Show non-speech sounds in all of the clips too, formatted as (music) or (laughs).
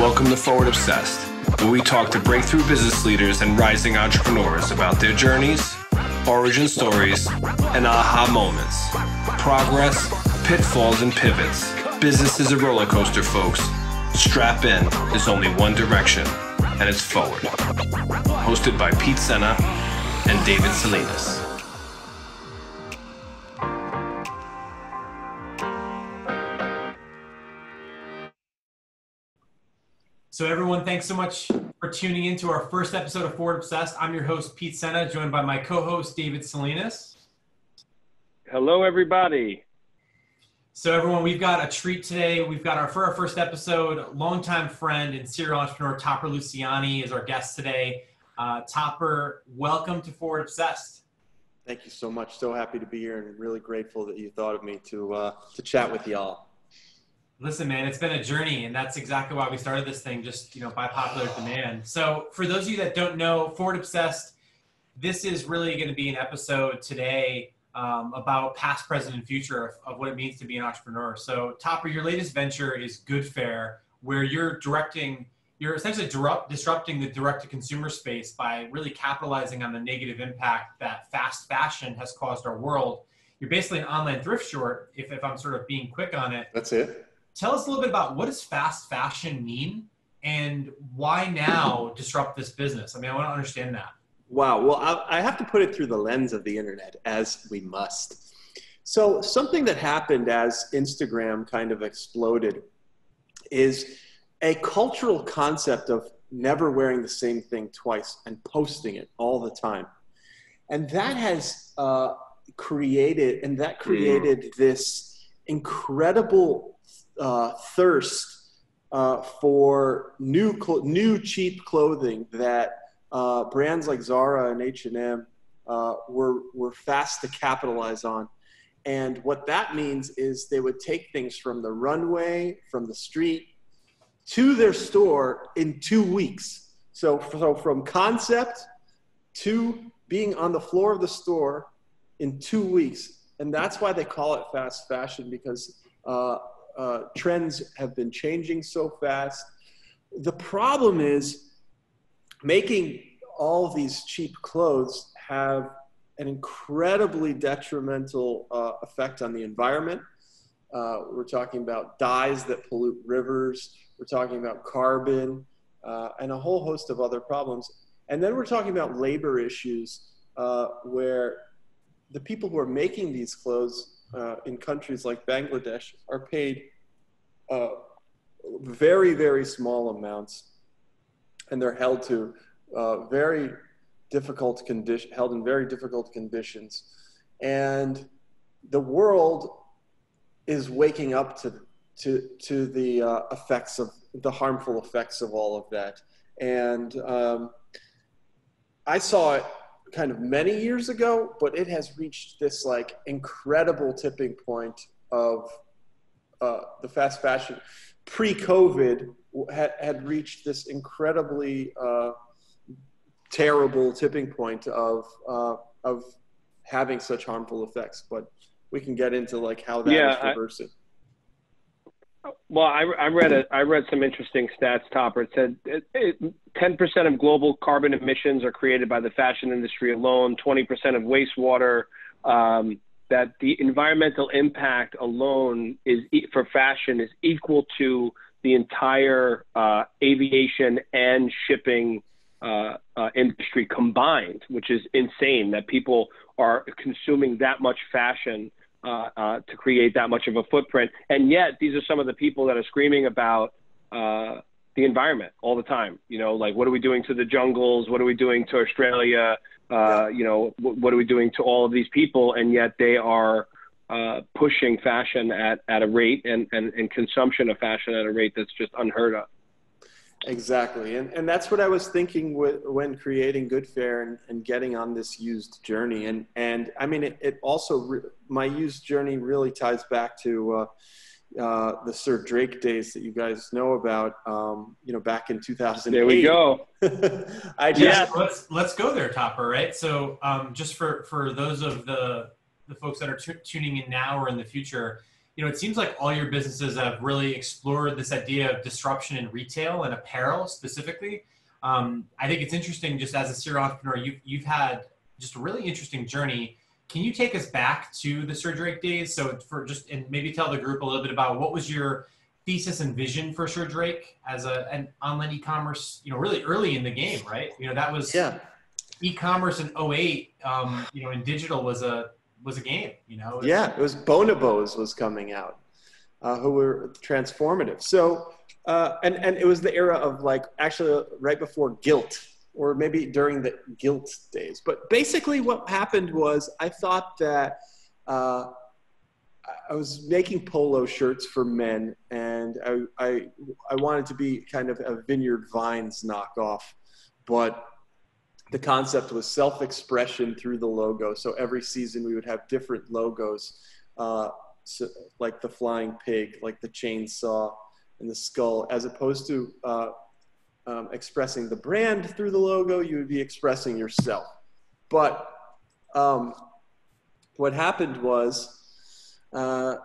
Welcome to Forward Obsessed, where we talk to breakthrough business leaders and rising entrepreneurs about their journeys, origin stories, and aha moments. Progress, pitfalls, and pivots. Business is a roller coaster, folks. Strap in, there's only one direction, and it's forward. Hosted by Pete Senna and David Salinas. So, everyone, thanks so much for tuning in to our first episode of Forward Obsessed. I'm your host, Pete Senna, joined by my co host, David Salinas. Hello, everybody. So, everyone, we've got a treat today. We've got our for our first episode, longtime friend and serial entrepreneur Topper Luciani is our guest today. Uh, Topper, welcome to Forward Obsessed. Thank you so much. So happy to be here, and really grateful that you thought of me to uh, to chat with y'all. Listen, man, it's been a journey, and that's exactly why we started this thing, just you know, by popular demand. So, for those of you that don't know, Forward Obsessed, this is really going to be an episode today um, about past, present, and future of, of, what it means to be an entrepreneur. So, Topper, your latest venture is Goodfair, where you're directing, you're essentially disrupt, disrupting the direct-to-consumer space by really capitalizing on the negative impact that fast fashion has caused our world. You're basically an online thrift store, if, if I'm sort of being quick on it. That's it tell us a little bit about what does fast fashion mean and why now disrupt this business? I mean, I want to understand that. Wow. Well, I have to put it through the lens of the internet, as we must. So, something that happened as Instagram kind of exploded is a cultural concept of never wearing the same thing twice and posting it all the time. And that has uh, created, and that created mm. this incredible uh, thirst uh, for new cl- new cheap clothing that uh, brands like Zara and H and M uh, were were fast to capitalize on. And what that means is they would take things from the runway, from the street, to their store in two weeks. So, so from concept to being on the floor of the store in two weeks. And that's why they call it fast fashion because uh, uh, trends have been changing so fast. The problem is making all these cheap clothes have an incredibly detrimental uh, effect on the environment. Uh, we're talking about dyes that pollute rivers. We're talking about carbon uh, and a whole host of other problems. And then we're talking about labor issues uh, where the people who are making these clothes uh, in countries like Bangladesh are paid uh, very, very small amounts, and they're held to uh, very difficult condition, held in very difficult conditions, and the world is waking up to to to the uh, effects of the harmful effects of all of that, and um, I saw it kind of many years ago, but it has reached this like incredible tipping point of uh, the fast fashion pre-COVID had, had reached this incredibly uh, terrible tipping point of uh, of having such harmful effects. But we can get into like how that yeah, is reversing. Well, I, I read it. I read some interesting stats. Topper it said ten percent of global carbon emissions are created by the fashion industry alone. Twenty percent of wastewater. Um, that the environmental impact alone is for fashion is equal to the entire uh, aviation and shipping uh, uh, industry combined, which is insane that people are consuming that much fashion uh, uh, to create that much of a footprint. And yet, these are some of the people that are screaming about uh, the environment all the time. You know, like what are we doing to the jungles? What are we doing to Australia? Uh, you know, what are we doing to all of these people? And yet they are uh, pushing fashion at, at a rate and, and, and consumption of fashion at a rate that's just unheard of. Exactly. And, and that's what I was thinking with, when creating Goodfair and, and getting on this used journey. And, and I mean, it, it also, re- my used journey really ties back to, uh, uh, the Sir Drake days that you guys know about, um, you know, back in 2008. There we go. (laughs) I just, yeah, let's let's go there, Topper. Right. So, um, just for for those of the the folks that are t- tuning in now or in the future, you know, it seems like all your businesses have really explored this idea of disruption in retail and apparel specifically. Um, I think it's interesting just as a serial entrepreneur, you've, you've had just a really interesting journey. Can you take us back to the Drake days? So for just, and maybe tell the group a little bit about what was your thesis and vision for Drake as a, an online e-commerce, you know, really early in the game, right? You know, that was yeah. e-commerce in 08, um, you know, in digital was a, was a game, you know? It yeah, it was Bonobos was coming out, uh, who were transformative. So, uh, and, and it was the era of like actually right before Gilt or maybe during the Gilt days. But basically what happened was I thought that uh, I was making polo shirts for men and I, I, I wanted to be kind of a Vineyard Vines knockoff, but the concept was self-expression through the logo. So every season we would have different logos, uh, so like the flying pig, like the chainsaw, and the skull, as opposed to uh, um, expressing the brand through the logo. You would be expressing yourself. But um, what happened was uh,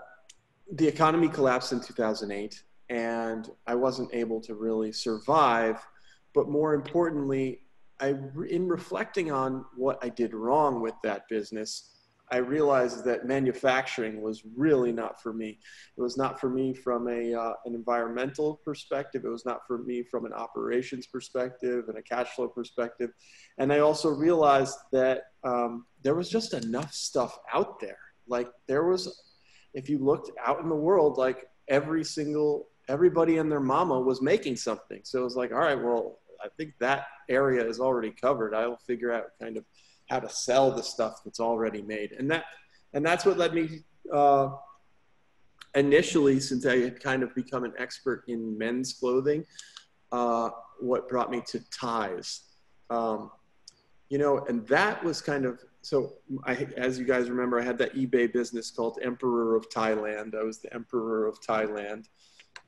the economy collapsed in 2008, and I wasn't able to really survive. But more importantly, I, in reflecting on what I did wrong with that business, I realized that manufacturing was really not for me. It was not for me from a, uh, an environmental perspective. It was not for me from an operations perspective and a cash flow perspective. And I also realized that um, there was just enough stuff out there. Like there was, if you looked out in the world, like every single, everybody and their mama was making something. So it was like, all right, well, I think that area is already covered. I'll figure out kind of how to sell the stuff that's already made, and that and that's what led me uh, initially, since I had kind of become an expert in men's clothing. Uh, what brought me to ties, um, you know, and that was kind of so. I, as you guys remember, I had that eBay business called Emperor of Thailand. I was the Emperor of Thailand,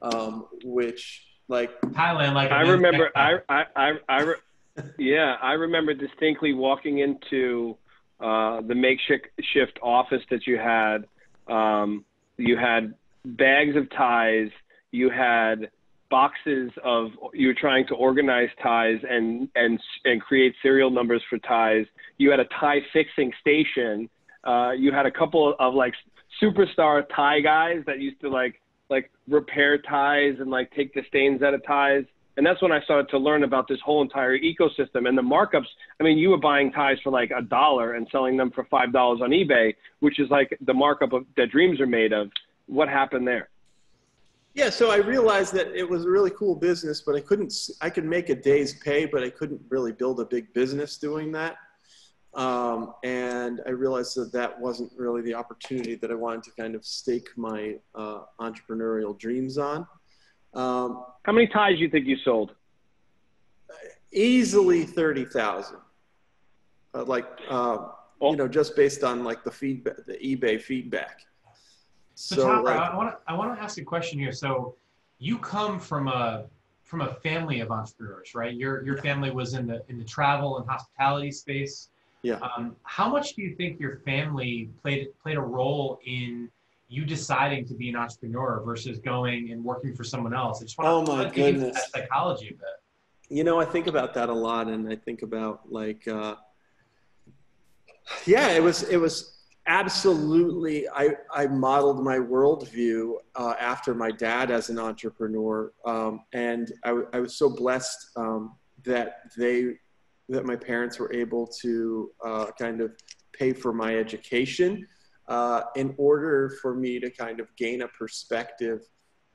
um, which like Thailand, like I remember, I, I, I, I, yeah, I remember distinctly walking into uh, the makeshift shift office that you had. Um, you had bags of ties. You had boxes of you were trying to organize ties and and and create serial numbers for ties. You had a tie fixing station. Uh, you had a couple of like superstar tie guys that used to like like repair ties and like take the stains out of ties. And that's when I started to learn about this whole entire ecosystem and the markups. I mean, you were buying ties for like a dollar and selling them for five dollars on eBay, which is like the markup of, that dreams are made of. What happened there? Yeah, so I realized that it was a really cool business, but I couldn't. I could make a day's pay, but I couldn't really build a big business doing that. Um, and I realized that that wasn't really the opportunity that I wanted to kind of stake my uh, entrepreneurial dreams on. Um, How many ties do you think you sold? Easily thirty thousand. Uh, like uh, oh. you know, just based on like the feedback, the eBay feedback. So, so Topper, like, I want to I want to ask a question here. So you come from a from a family of entrepreneurs, right? Your your family was in the in the travel and hospitality space. Yeah. Um, how much do you think your family played played a role in you deciding to be an entrepreneur versus going and working for someone else? I just want oh my goodness. that psychology a bit. You know, I think about that a lot, and I think about like, uh, yeah, it was it was absolutely. I I modeled my worldview uh, after my dad as an entrepreneur, um, and I, I was so blessed um, that they that my parents were able to uh, kind of pay for my education uh, in order for me to kind of gain a perspective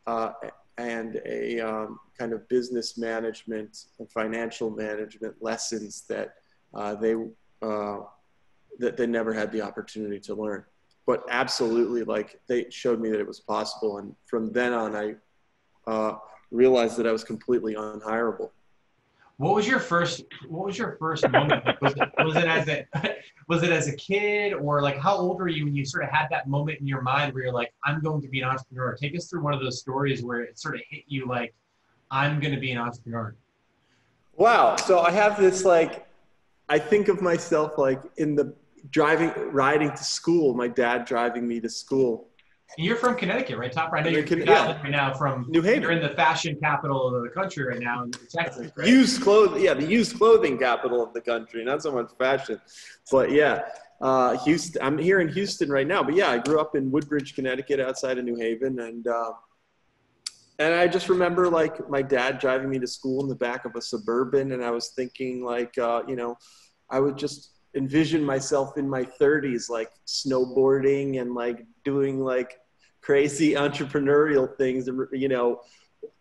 uh, and a um, kind of business management and financial management lessons that uh, they uh, that they never had the opportunity to learn. But absolutely, like they showed me that it was possible, and from then on, I uh, realized that I was completely unhireable. What was your first? What was your first moment? was, it, was it as a (laughs) was it as a kid or like how old were you when you sort of had that moment in your mind where you're like, I'm going to be an entrepreneur? Take us through one of those stories where it sort of hit you like, I'm going to be an entrepreneur. Wow. So I have this like, I think of myself like in the driving, riding to school. My dad driving me to school, You're from Connecticut, right, Topper? I know you're Con- traveling right now from New Haven. You're in the fashion capital of the country right now in Texas, right? Used clothing, yeah, the used clothing capital of the country, not so much fashion, but yeah, uh, Houston. I'm here in Houston right now, but yeah, I grew up in Woodbridge, Connecticut, outside of New Haven, and uh, and I just remember like my dad driving me to school in the back of a suburban, and I was thinking like, uh, you know, I would just envision myself in my 30s, like snowboarding and like doing like crazy entrepreneurial things, you know,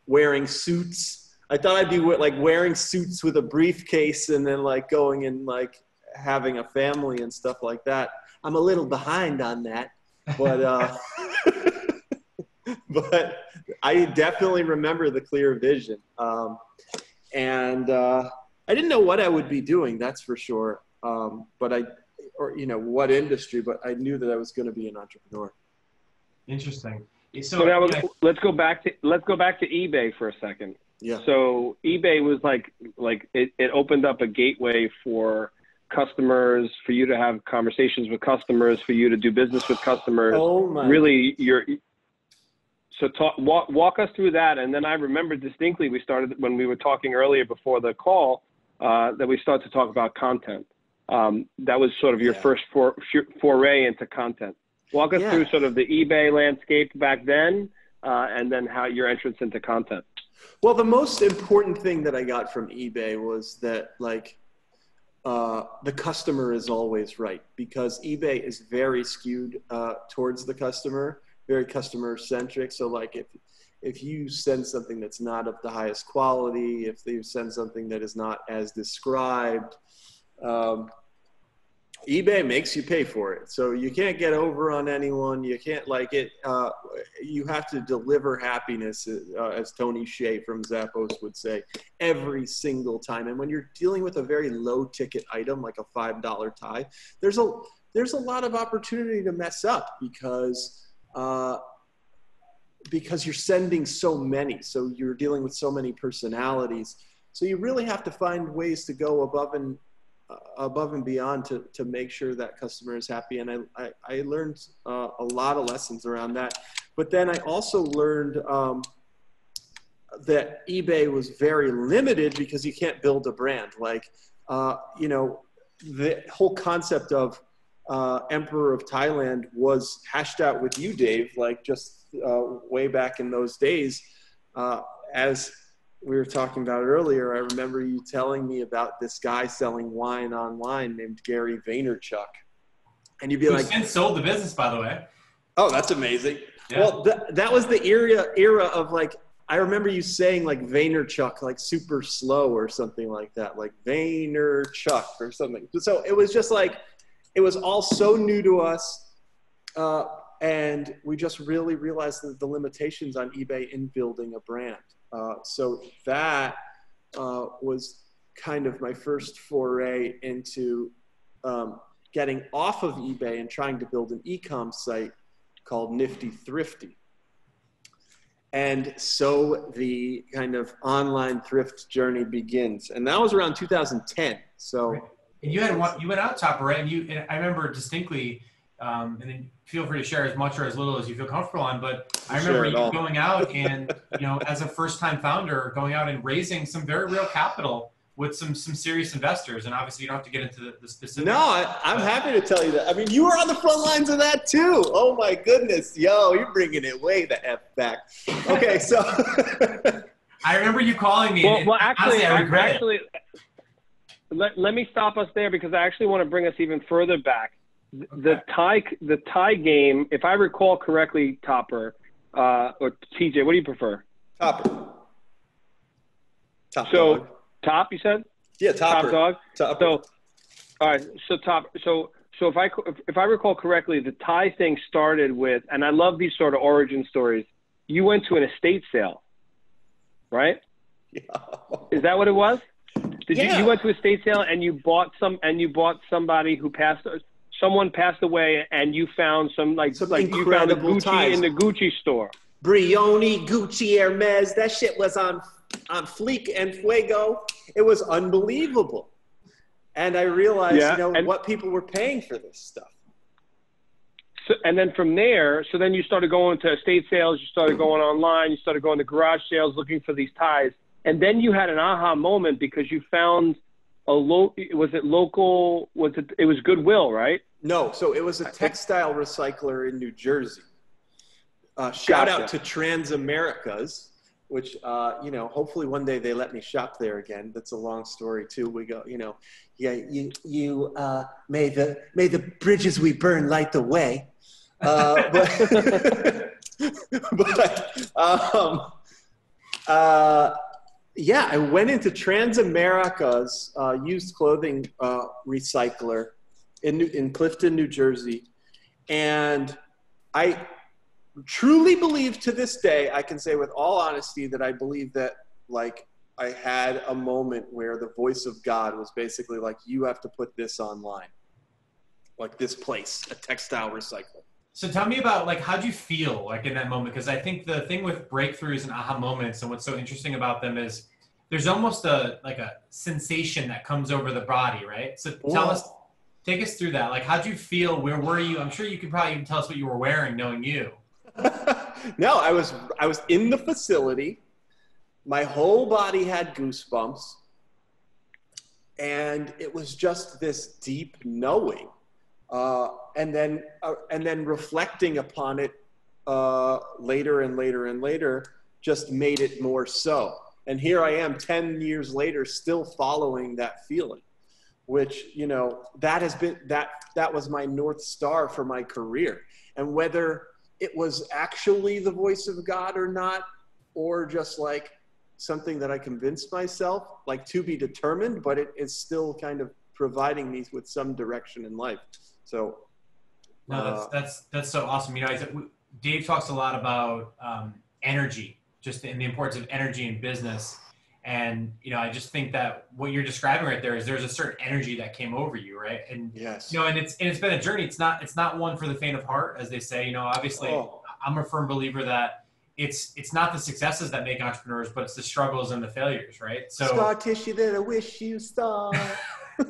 wearing suits. I thought I'd be like wearing suits with a briefcase and then like going and like having a family and stuff like that. I'm a little behind on that, but uh, (laughs) but I definitely remember the clear vision. Um, and uh, I didn't know what I would be doing, that's for sure. Um, but I, or you know, what industry, but I knew that I was going to be an entrepreneur. Interesting. So, So now yeah, let's go back to let's go back to eBay for a second. Yeah. So eBay was like like it, it opened up a gateway for customers for you to have conversations with customers for you to do business with customers Oh my. really you're so talk walk, walk us through that and then i remember distinctly we started when we were talking earlier before the call uh, that we started to talk about content um, that was sort of your Yeah. first for, foray into content walk us Yeah. through sort of the ebay landscape back then uh, and then how your entrance into content Well, the most important thing that I got from eBay was that like uh, the customer is always right because eBay is very skewed uh, towards the customer, very customer centric. So like if if you send something that's not of the highest quality, if you send something that is not as described, um, eBay makes you pay for it. So you can't get over on anyone. You can't like it. Uh, you have to deliver happiness, uh, as Tony Hsieh from Zappos would say, every single time. And when you're dealing with a very low ticket item like a five dollar tie, there's a there's a lot of opportunity to mess up because uh, because you're sending so many. So you're dealing with so many personalities. So you really have to find ways to go above and above and beyond to, to make sure that customer is happy. And I, I, I learned uh, a lot of lessons around that. But then I also learned um, that eBay was very limited because you can't build a brand. Like, uh, you know, the whole concept of uh, Emperor of Thailand was hashed out with you, Dave, like just uh, way back in those days. Uh, as we were talking about earlier, I remember you telling me about this guy selling wine online named Gary Vaynerchuk. And you'd be who like, since sold the business, by the way. oh, that's amazing. Yeah. Well, th- that was the era era of like I remember you saying like Vaynerchuk like super slow or something like that, like Vaynerchuk or something. So it was just like it was all so new to us, uh, and we just really realized the, the limitations on eBay in building a brand. Uh, so that uh, was kind of my first foray into um, getting off of eBay and trying to build an e-com site called Nifty Thrifty. And so the kind of online thrift journey begins. And that was around 2010. So And you had one, you went out Topper, right? And you, and I remember distinctly, um, and then feel free to share as much or as little as you feel comfortable on. But I remember you all. going out and, you know, as a first-time founder, going out and raising some very real capital with some some serious investors. And obviously, you don't have to get into the, the specifics. no, I, I'm happy to tell you that. I mean, you were on the front lines of that too. Oh my goodness. Yo, you're bringing it way the F back. Okay, so (laughs) I remember you calling me. well, and well actually honestly, I regret it. actually let, let me stop us there because I actually want to bring us even further back. The tie the tie game, if I recall correctly, Topper uh, or TJ, what do you prefer? Topper. Top So dog. top, you said Yeah, topper. top dog. Topper. So, all right. So top. So so if I if, if I recall correctly, the tie thing started with, and I love these sort of origin stories. You went to an estate sale, right? Yeah. Is that what it was? Did Yeah. you you went to a estate sale and you bought some and you bought somebody who passed someone passed away and you found some like Some like you found a Gucci ties. in the Gucci store. Brioni, Gucci, Hermes, that shit was on on fleek and fuego. It was unbelievable. And I realized, Yeah, you know, and- what people were paying for this stuff. so, and then from there, so then you started going to estate sales, you started going online, you started going to garage sales looking for these ties. And then you had an aha moment because you found a low, was it local, was it, it was Goodwill, right? No, so it was a textile recycler in New Jersey. Uh, shout Gotcha. out to Transamerica's, which uh, you know, hopefully one day they let me shop there again. That's a long story too. We go, you know, yeah, you you uh, may the may the bridges we burn light the way. Uh, (laughs) but (laughs) but um, uh, yeah, I went into Transamerica's uh, used clothing uh, recycler in New, in Clifton, New Jersey, and I truly believe to this day I can say with all honesty that I believe that like I had a moment where the voice of God was basically like you have to put this online, like this place, a textile recycler. So tell me about like how'd you feel like in that moment? Because I think the thing with breakthroughs and aha moments and what's so interesting about them is there's almost a like a sensation that comes over the body, right? So tell us, take us through that. Like how'd you feel? Where were you? I'm sure you could probably even tell us what you were wearing, knowing you. (laughs) no, I was I was in the facility. My whole body had goosebumps, and it was just this deep knowing, uh, and then uh, and then reflecting upon it uh, later and later and later just made it more so. And here I am, ten years later, still following that feeling, which you know that has been that that was my north star for my career, and whether it was actually the voice of God or not, or just like something that I convinced myself, like to be determined, but it is still kind of providing me with some direction in life. So, No, that's uh, that's that's so awesome. You know, I said, Dave talks a lot about um, energy, just in the importance of energy in business. And you know, I just think that what you're describing right there is there's a certain energy that came over you, right? And yes. you know, and it's and it's been a journey. It's not it's not one for the faint of heart, as they say. You know, obviously, Oh. I'm a firm believer that it's it's not the successes that make entrepreneurs, but it's the struggles and the failures, right? So Scar tissue that I wish you saw. (laughs)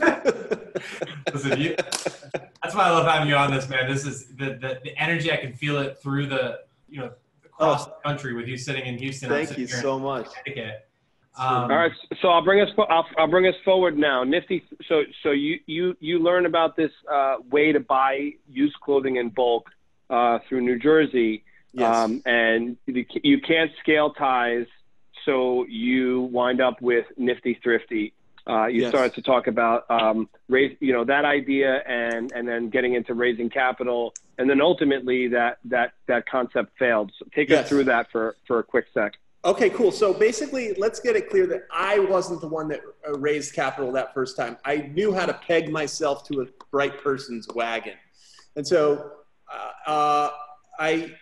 Listen, you, (laughs) that's why I love having you on this, man. This is the, the, the energy. I can feel it through the, you know, across the country with you sitting in Houston. Oh. Thank you so much. Connecticut. Um, All right, so I'll bring us I'll, I'll bring us forward now. Nifty. So so you you you learn about this uh, way to buy used clothing in bulk uh, through New Jersey, Yes. um, and you you can't scale ties, so you wind up with Nifty Thrifty. Uh, you Yes. started to talk about um, raise, you know, that idea, and and then getting into raising capital, and then ultimately that that that concept failed. So take Yes. us through that for for a quick sec. Okay, cool. So basically, let's get it clear that I wasn't the one that uh, raised capital that first time. I knew how to peg myself to a bright person's wagon. And so uh, uh, I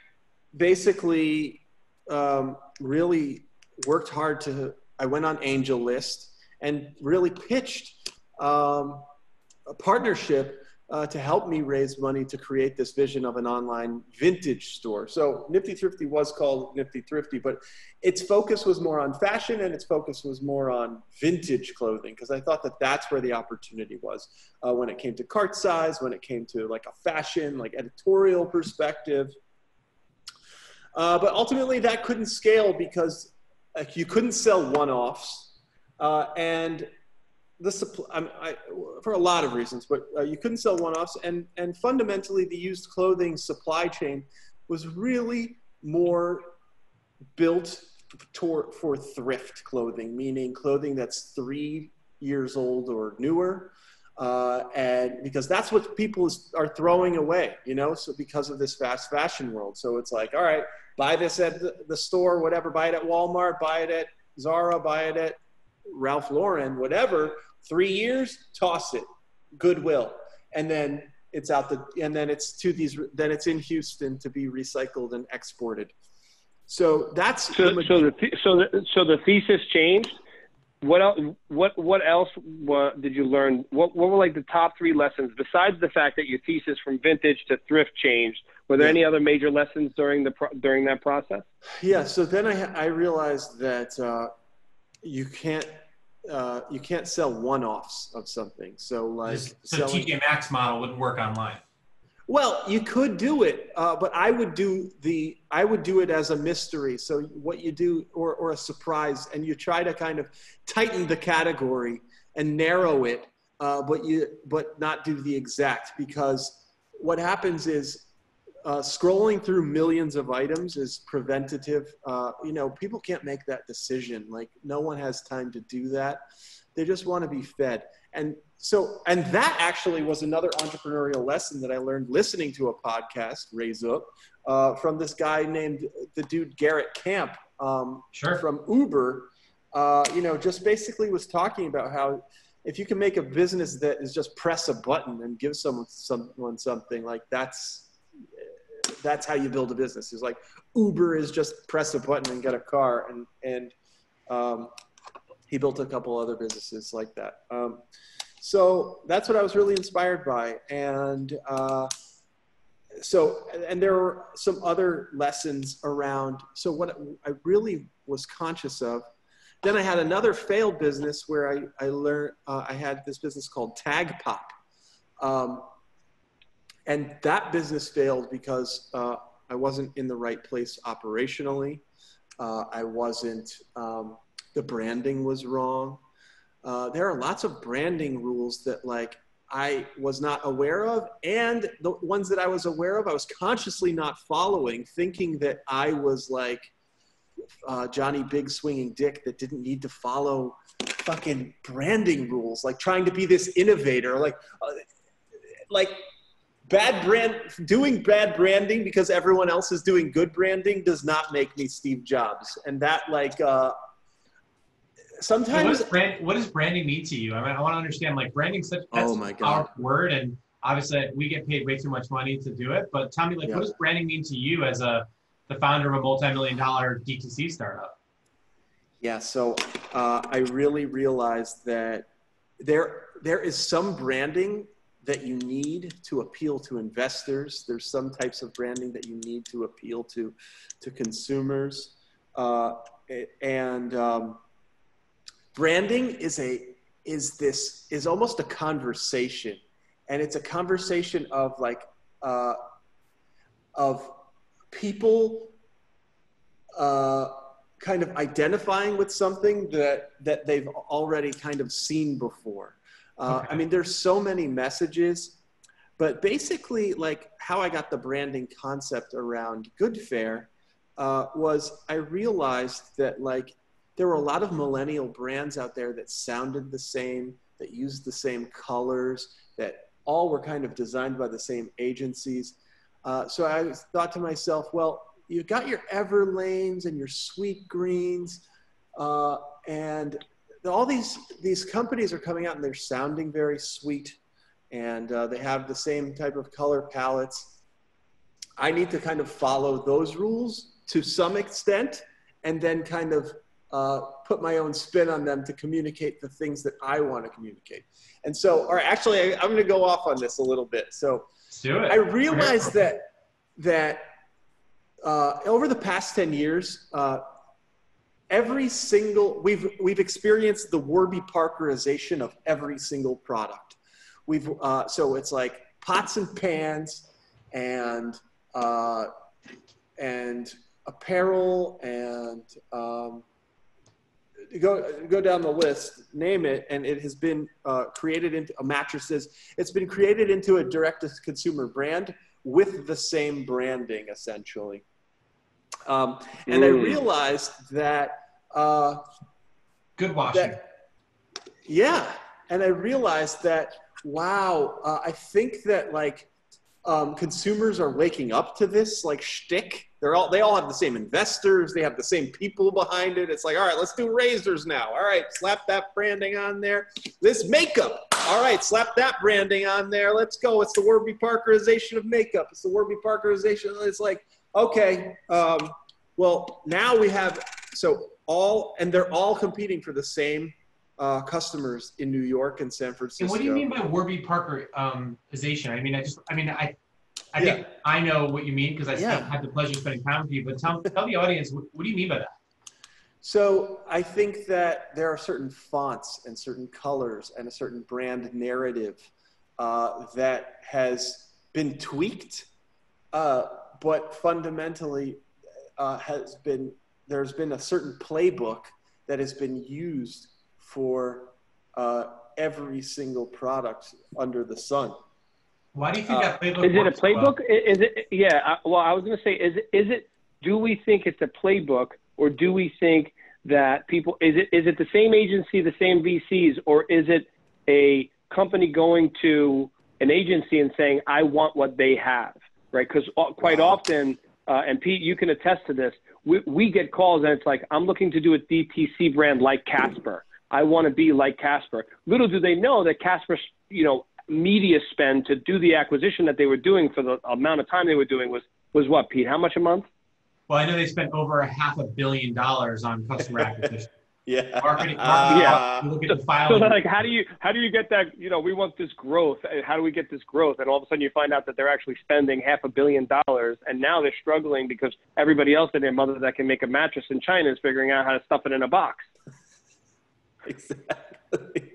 basically um, really worked hard to, I went on AngelList and really pitched um, a partnership uh, to help me raise money to create this vision of an online vintage store. So Nifty Thrifty was called Nifty Thrifty, but its focus was more on fashion and its focus was more on vintage clothing because I thought that that's where the opportunity was uh, when it came to cart size, when it came to like a fashion, like editorial perspective. Uh, but ultimately, that couldn't scale because you couldn't sell one-offs, uh, and the supply I, I, for a lot of reasons. But uh, you couldn't sell one-offs, and and fundamentally, the used clothing supply chain was really more built for, for thrift clothing, meaning clothing that's three years old or newer. Uh, and because that's what people is, are throwing away, you know, so because of this fast fashion world. So it's like, all right, buy this at the, the store, whatever, buy it at Walmart, buy it at Zara, buy it at Ralph Lauren, whatever. Three years, toss it, Goodwill, and then it's out the, and then it's to these, then it's in Houston to be recycled and exported. So that's So, the- so the so the so the thesis changed. What else? What what else wa- did you learn? What what were like the top three lessons besides the fact that your thesis from vintage to thrift changed? Were there Yeah. any other major lessons during the during that process? Yeah. So then I, I realized that uh, you can't uh, you can't sell one-offs of something. So like so selling, TJ Maxx model wouldn't work online. Well, you could do it, uh, but I would do the I would do it as a mystery. So what you do, or or a surprise, and you try to kind of tighten the category and narrow it, uh, but you but not do the exact because what happens is uh, scrolling through millions of items is preventative. Uh, you know, people can't make that decision. Like no one has time to do that. They just want to be fed. And so, and that actually was another entrepreneurial lesson that I learned listening to a podcast, Raise Up, uh, from this guy named the dude Garrett Camp um, sure. from Uber. Uh, you know, just basically was talking about how if you can make a business that is just press a button and give someone someone something like that's that's how you build a business. He's like Uber is just press a button and get a car, and and um, he built a couple other businesses like that. Um, so that's what I was really inspired by. And uh, so, and there were some other lessons around. So, what I really was conscious of. Then I had another failed business where I, I learned, uh, I had this business called Tag Pop. Um, and that business failed because uh, I wasn't in the right place operationally. Uh, I wasn't, um, the branding was wrong uh, there are lots of branding rules that like I was not aware of, and the ones that I was aware of, I was consciously not following, thinking that I was like uh, Johnny Big Swinging Dick that didn't need to follow fucking branding rules, like trying to be this innovator, like uh, like bad brand doing bad branding because everyone else is doing good branding does not make me Steve Jobs, and that like uh, sometimes what, does brand, what does branding mean to you? I mean, I want to understand like branding such that's oh my God. our word, and obviously we get paid way too much money to do it. But tell me, like, yeah. what does branding mean to you as a the founder of a multi-million dollar DTC startup? Yeah, so uh, I really realized that there there is some branding that you need to appeal to investors. There's some types of branding that you need to appeal to to consumers, uh, and um, branding is a is this is almost a conversation. And it's a conversation of like uh, of people uh, kind of identifying with something that that they've already kind of seen before uh, i mean there's so many messages but basically like how i got the branding concept around Goodfair uh, was i realized that like there were a lot of millennial brands out there that sounded the same, that used the same colors, that all were kind of designed by the same agencies. Uh, so I thought to myself, well, you've got your Everlanes and your Sweetgreens, uh, and all these these companies are coming out and they're sounding very sweet, and uh, they have the same type of color palettes. I need to kind of follow those rules to some extent, and then kind of uh, put my own spin on them to communicate the things that I want to communicate. And so, or actually, I, am going to go off on this a little bit. So, I realized that that uh, over the past ten years, uh, every single we've we've experienced the Warby Parkerization of every single product. We've uh, so it's like pots and pans and uh, and apparel and um, go go down the list, name it, and it has been uh, created into mattresses. It's been created into a direct-to-consumer brand with the same branding, essentially. Um, and mm. I realized that. Uh, Good washing. That, yeah, and I realized that. Wow, uh, I think that like um, consumers are waking up to this like shtick they're all they all have the same investors. They have the same people behind it. It's like, all right, let's do razors now. All right, slap that branding on there. This makeup. All right, slap that branding on there. Let's go. It's the Warby Parkerization of makeup. It's the Warby Parkerization. It's like, okay, um, well now we have so all and they're all competing for the same uh, customers in New York and San Francisco. And what do you mean by Warby Parkerization? I mean, I just, I mean, I I yeah. think I know what you mean because I yeah. had the pleasure of spending time with you. But tell, tell the audience, what, what do you mean by that? So I think that there are certain fonts and certain colors and a certain brand narrative uh, that has been tweaked, uh, but fundamentally uh, has been there's been a certain playbook that has been used for uh, every single product under the sun. Why do you think Uh, that playbook? Is it a works so well? playbook? I- Is it? Yeah. I- Well, I was going to say, is it? Is it? Do we think it's a playbook, or do we think that people? Is it? Is it the same agency, the same VCs, or is it a company going to an agency and saying, "I want what they have"? Right? Because quite often, uh, and Pete, you can attest to this. We, we get calls and it's like, "I'm looking to do a DTC brand like Casper. I want to be like Casper." Little do they know that Casper's, you know, media spend to do the acquisition that they were doing for the amount of time they were doing was was what Pete? How much a month? Well, I know they spent over a half a billion dollars on customer (laughs) acquisition, Yeah. marketing. (laughs) marketing Yeah. Look at the So filing. they're like, how do you how do you get that? You know, we want this growth. and How do we get this growth? And all of a sudden, you find out that they're actually spending half a billion dollars, and now they're struggling because everybody else and their mother that can make a mattress in China is figuring out how to stuff it in a box. Exactly.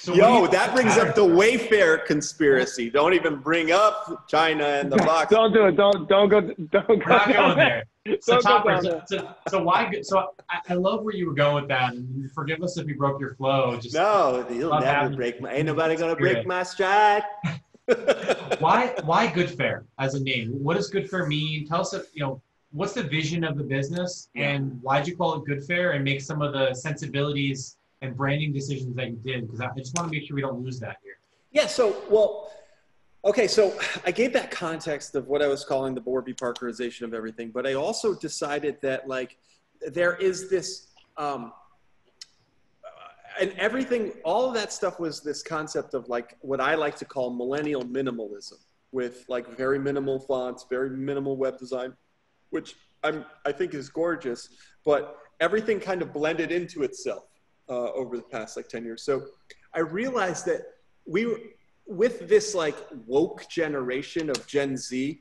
So Yo, you- that brings up the Wayfair conspiracy. Don't even bring up China and the (laughs) box. Don't do it. Don't don't go. Don't go. We're not down (laughs) going there. (laughs) So, Don't go so, so, so why? good- So I, I love where you were going with that, and forgive us if we broke your flow. Just No, you'll never having- break my. Ain't nobody gonna break my stride. (laughs) why? Why Goodfair as a name? What does Goodfair mean? Tell us, if, you know, what's the vision of the business, and why'd you call it Goodfair, and make some of the sensibilities and branding decisions that you did? Because I I just want to make sure we don't lose that here. Yeah. So, well, okay. So I gave that context of what I was calling the Warby Parkerization of everything, but I also decided that like there is this, um, and everything, all of that stuff was this concept of like what I like to call millennial minimalism, with like very minimal fonts, very minimal web design, which I'm I think is gorgeous, but everything kind of blended into itself uh, over the past like 10 years. So I realized that we were with this like woke generation of Gen Z.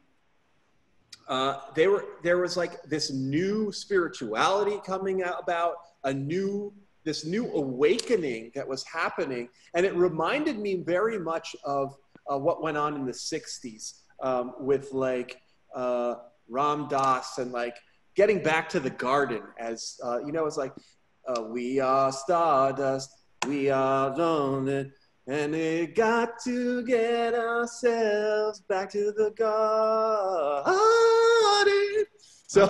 Uh, they were there was like this new spirituality coming out about a new this new awakening that was happening, and it reminded me very much of uh, what went on in the '60s um, with like uh, Ram Dass and like getting back to the garden as uh, you know it's like uh, we are stardust, we are lonely, and we got to get ourselves back to the garden. So,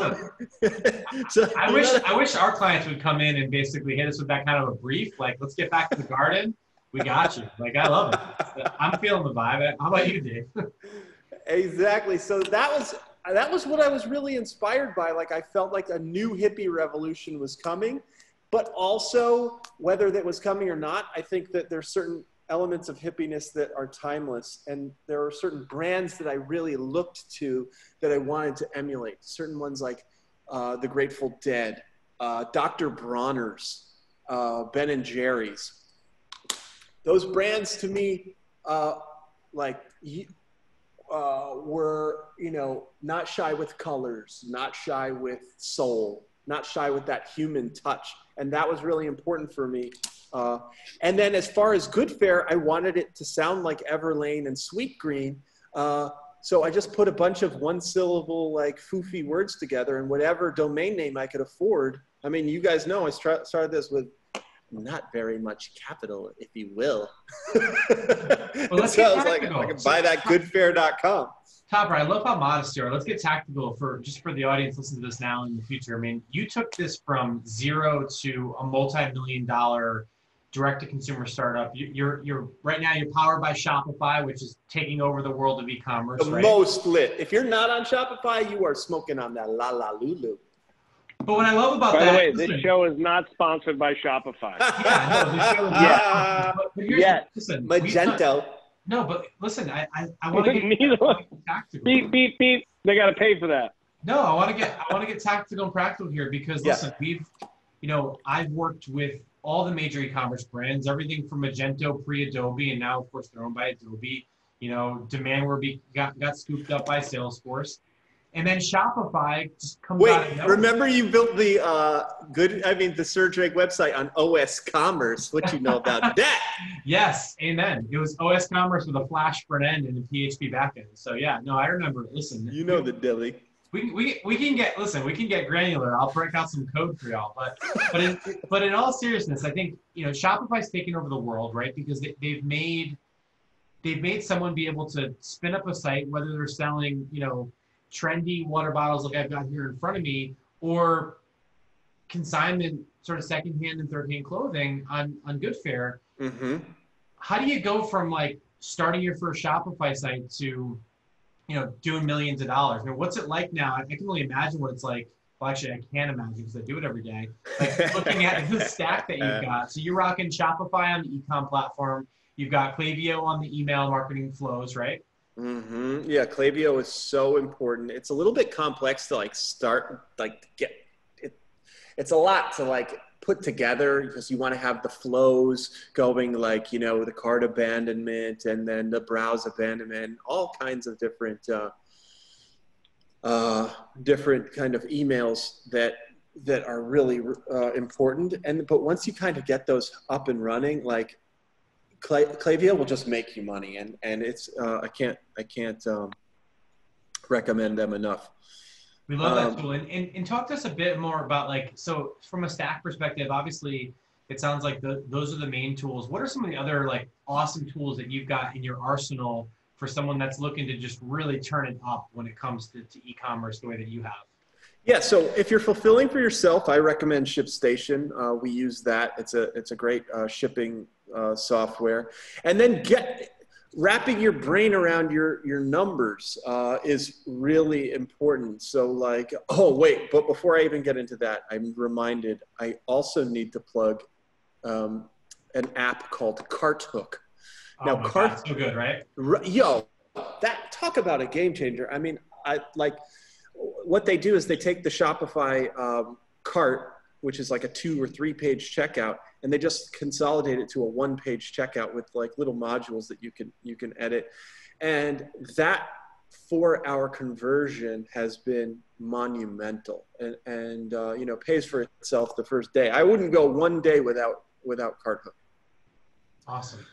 (laughs) so I wish I wish our clients would come in and basically hit us with that kind of a brief, like let's get back to the garden. We got you. Like I love it. I'm feeling the vibe. How about you, Dave? exactly. So that was that was what I was really inspired by. Like I felt like a new hippie revolution was coming, but also whether that was coming or not, I think that there's certain elements of hippiness that are timeless, and there are certain brands that I really looked to that I wanted to emulate. Certain ones like uh, the Grateful Dead, uh, Dr. Bronner's, uh, Ben and Jerry's. Those brands to me, uh, like uh, were you know not shy with colors, not shy with soul, not shy with that human touch, and that was really important for me. Uh, and then as far as Good Fare, I wanted it to sound like Everlane and Sweet Green. Uh, so I just put a bunch of one syllable like foofy words together and whatever domain name I could afford. I mean, you guys know I started this with not very much capital, if you will. well, (laughs) let's so get I was like. I can buy that goodfair.com. Topper, I love how modest you are. Let's get tactical for just for the audience listening to this now and in the future. I mean, you took this from zero to a multi-million dollar direct-to-consumer startup. You, you're you're right now you're powered by Shopify, which is taking over the world of e-commerce. The right? most lit. If you're not on Shopify, you are smoking on that la la lulu. But what I love about By that, the way, listen, (laughs) this show is not sponsored by Shopify. yeah, no, this show is Yeah. not- but, but Yeah. listen, we've Magento. no, but listen, I I, I want to (laughs) get Neither I wanna get tactical. beep beep beep. They got to pay for that. No, I want to get I want to get tactical and practical here because Yeah. listen, we've you know I've worked with all the major e-commerce brands, everything from Magento pre-Adobe, and now of course they're owned by Adobe. You know, Demandware be, got got scooped up by Salesforce, And then Shopify just comes Wait, remember you built the uh, good, I mean, the Serge website on OS Commerce. What you know about (laughs) that? Yes, amen. It was OS Commerce with a Flash front end and a PHP backend. So yeah, no, I remember. Listen, You know the dilly. We, we, we can get listen we can get granular. I'll break out some code for y'all but but in, (laughs) but in all seriousness i think you know shopify's taken over the world right? Because they, they've made they've made someone be able to spin up a site whether they're selling you know trendy water bottles like i've got here in front of me or consignment sort of secondhand and third hand clothing on on goodfair Mm-hmm. how do you go from like starting your first Shopify site to, you know, doing millions of dollars? I mean, what's it like now? I can only imagine what it's like. Well, actually, I can't imagine because I do it every day. Like (laughs) looking at the stack that you've got. So you're rocking Shopify on the ecom platform. You've got Klaviyo on the email marketing flows, right? Mm-hmm. Yeah, Klaviyo is so important. It's a little bit complex to like start, like get it. It's a lot to like put together because you want to have the flows going, like you know the cart abandonment and then the browse abandonment, all kinds of different, uh, uh, different kind of emails that that are really uh, important. And but once you kind of get those up and running, like Cla- Klaviyo will just make you money, and and it's uh, I can't I can't um, recommend them enough. We love Um, that tool. And, and, and talk to us a bit more about like, so from a stack perspective, obviously it sounds like the, those are the main tools. What are some of the other like awesome tools that you've got in your arsenal for someone that's looking to just really turn it up when it comes to, to e-commerce the way that you have? Yeah, so if you're fulfilling for yourself, I recommend ShipStation. Uh, we use that. It's a it's a great uh, shipping uh, software. And then get wrapping your brain around your your numbers uh, is really important. So like, oh wait, but before I even get into that, I'm reminded I also need to plug um, an app called CartHook. Now, oh my cart- God, so good, right? R- Yo, that talk about a game changer. I mean, I like what they do is they take the Shopify um, cart, which is like a two or three page checkout, and they just consolidate it to a one page checkout with like little modules that you can you can edit, and that four hour conversion has been monumental and and uh, you know pays for itself the first day. I wouldn't go one day without without CartHook. Awesome.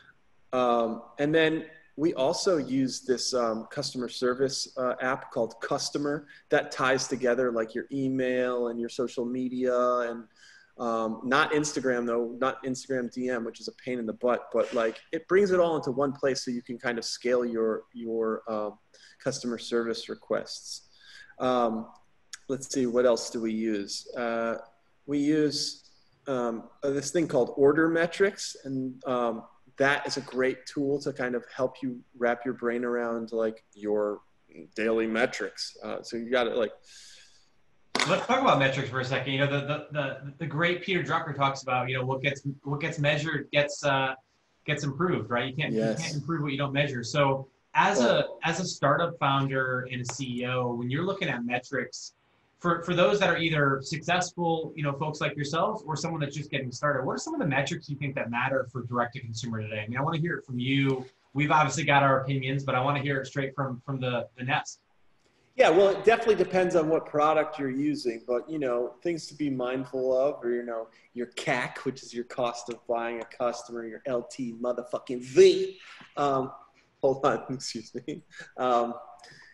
Um, and then we also use this um, customer service uh, app called Kustomer that ties together like your email and your social media and um, not Instagram though, not Instagram DM, which is a pain in the butt, but like it brings it all into one place so you can kind of scale your your um, customer service requests. Um, let's see, what else do we use? Uh, we use um, this thing called Order Metrics, and um, that is a great tool to kind of help you wrap your brain around like your daily metrics. Uh, so you got to like Let's talk about metrics for a second. You know, the, the, the, the great Peter Drucker talks about, you know, what gets what gets measured gets uh, gets improved, right? You can't Yes. you can't improve what you don't measure. So as a as a startup founder and a CEO, when you're looking at metrics, for for those that are either successful, you know, folks like yourselves, or someone that's just getting started, what are some of the metrics you think that matter for direct to consumer today? I mean, I want to hear it from you. We've obviously got our opinions, but I want to hear it straight from from the the nest. Yeah, well, it definitely depends on what product you're using, but you know, things to be mindful of, or you know, your CAC, which is your cost of buying a customer, your LT motherfucking V. Um, hold on, (laughs) excuse me. Um,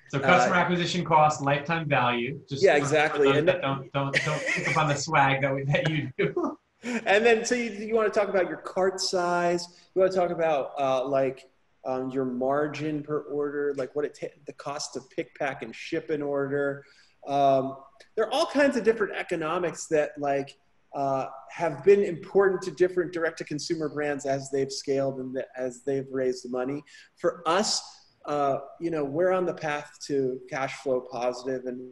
So customer acquisition cost, lifetime value. Just Yeah, exactly. And that don't don't don't pick up on the swag that we, that you do. (laughs) and then so you, you want to talk about your cart size. You want to talk about uh, like um, your margin per order, like what it ta- the cost to pick, pack, and ship an order. Um, there are all kinds of different economics that like uh, have been important to different direct to consumer brands as they've scaled and the, as they've raised money. For us, uh, you know, we're on the path to cash flow positive and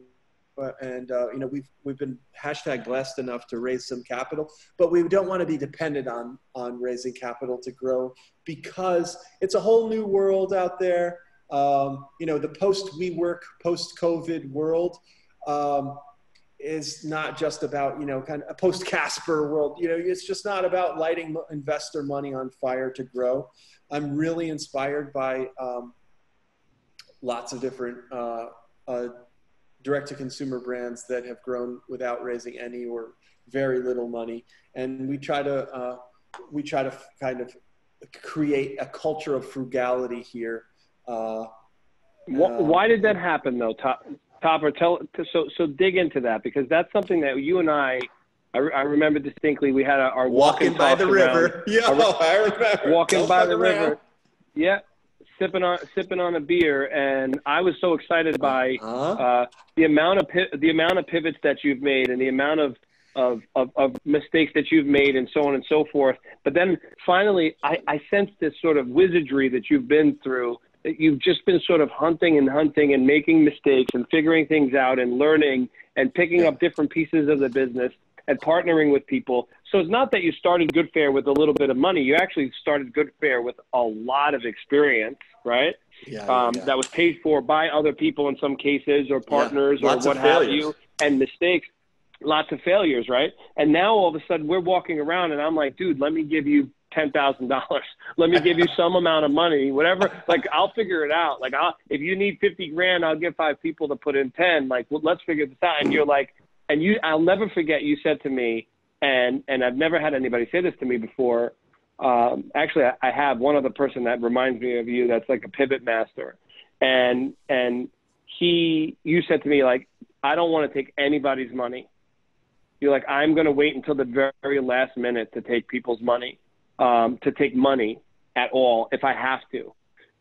and uh, you know we've we've been hashtag blessed enough to raise some capital, but we don't want to be dependent on on raising capital to grow because it's a whole new world out there. Um, you know, the post WeWork, post COVID world um, is not just about you know kind of a post Casper world. You know, it's just not about lighting investor money on fire to grow. I'm really inspired by um, lots of different. Uh, uh, direct to consumer brands that have grown without raising any or very little money. And we try to, uh, we try to kind of create a culture of frugality here. Uh, why did that happen though, Top, Topper? Tell so so dig into that because that's something that you and I, I, I remember distinctly. We had our walking by the river. (laughs) Yeah, I remember walking Don't by the river. Yeah, sipping on sipping on a beer, and I was so excited by uh-huh. uh, the amount of the amount of pivots that you've made and the amount of, of of, of mistakes that you've made, and so on and so forth. But then finally, I, I sensed this sort of wizardry that you've been through. That you've just been sort of hunting and hunting and making mistakes and figuring things out and learning and picking up different pieces of the business and partnering with people. So it's not that you started Goodfair with a little bit of money. You actually started Goodfair with a lot of experience, right? Yeah, um, yeah. That was paid for by other people in some cases, or partners, yeah, or what have you, and mistakes. Lots of failures, right? And now all of a sudden we're walking around, and I'm like, dude, let me give you ten thousand dollars. (laughs) Let me give you some amount of money, whatever. Like I'll figure it out. Like I'll, if you need fifty grand, I'll get five people to put in ten. Like well, let's figure this out. And you're like, and you, I'll never forget. You said to me, and and I've never had anybody say this to me before. Um, actually, I, I have one other person that reminds me of you. That's like a pivot master, and and he, you said to me like, I don't want to take anybody's money. You're like, I'm going to wait until the very last minute to take people's money, um, to take money at all if I have to.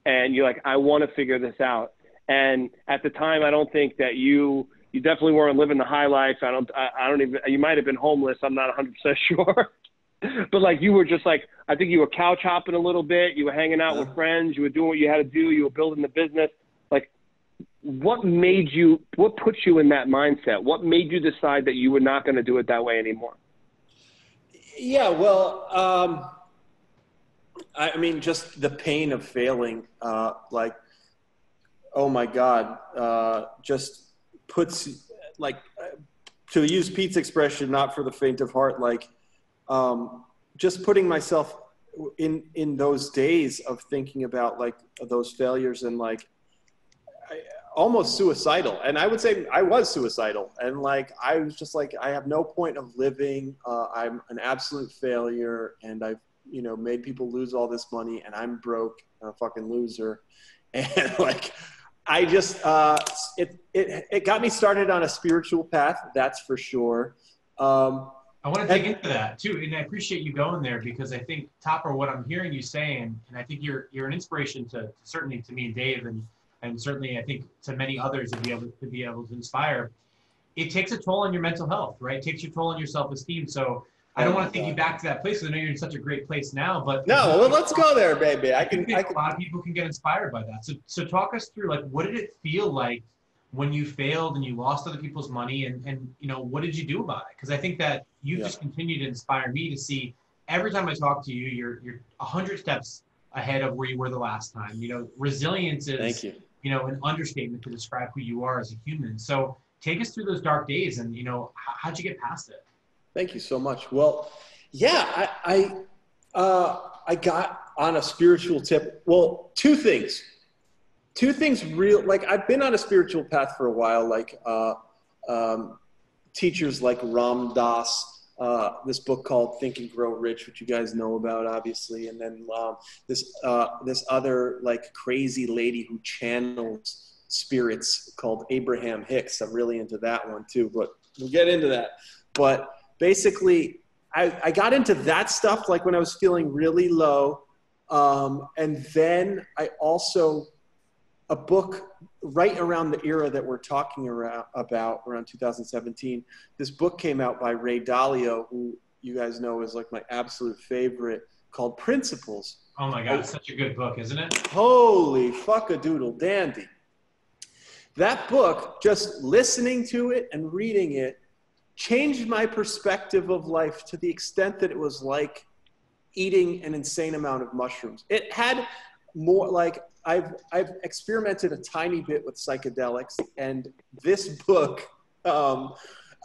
And you're like, I want to figure this out. And at the time, I don't think that you you definitely weren't living the high life. I don't, I, I don't even, you might have been homeless. I'm not 100% (laughs) sure. but like you were just like, I think you were couch hopping a little bit. You were hanging out with friends. You were doing what you had to do. You were building the business. Like, what made you, what put you in that mindset? What made you decide that you were not going to do it that way anymore? Yeah, well, um, I mean, just the pain of failing. Uh, like, oh my God, uh, just puts like to use Pete's expression, not for the faint of heart, like um, just putting myself in in those days of thinking about like those failures and like I, almost suicidal. And I would say I was suicidal, and like I was just like I have no point of living. Uh, I'm an absolute failure, and I've you know made people lose all this money, and I'm broke, a fucking loser, (laughs) and like I just uh, it, it it got me started on a spiritual path. That's for sure. Um, I want to dig into that too, and I appreciate you going there because I think Topper, what I'm hearing you saying, and I think you're you're an inspiration to certainly to me and Dave, and and certainly I think to many others to be able to be able to inspire. It takes a toll on your mental health, right? It takes a toll on your self esteem. So I don't oh want to take you back to that place because I know you're in such a great place now. But no, well, let's go there, baby. I can. I can. A lot of people can get inspired by that. So, so talk us through like what did it feel like when you failed and you lost other people's money, and and you know what did you do about it? Because I think that you yeah. just continue to inspire me to see every time I talk to you, you're you're a hundred steps ahead of where you were the last time. You know, resilience is Thank you. you know an understatement to describe who you are as a human. So take us through those dark days, and you know how, how'd you get past it? Thank you so much. Well, yeah, I I, uh, I got on a spiritual tip. Well, two things. Two things real like I've been on a spiritual path for a while, like uh, um, teachers like Ram Dass, uh, this book called Think and Grow Rich, which you guys know about, obviously, and then um, this uh, this other like crazy lady who channels spirits called Abraham Hicks. I'm really into that one too, but we'll get into that. But basically, I, I got into that stuff like when I was feeling really low. Um, and then I also, a book right around the era that we're talking around, about, around 2017, this book came out by Ray Dalio, who you guys know is like my absolute favorite, called Principles. Oh my God, it's such a good book, isn't it? Holy fuck a doodle dandy. That book, just listening to it and reading it, changed my perspective of life to the extent that it was like eating an insane amount of mushrooms. It had more like I've I've experimented a tiny bit with psychedelics, and this book um,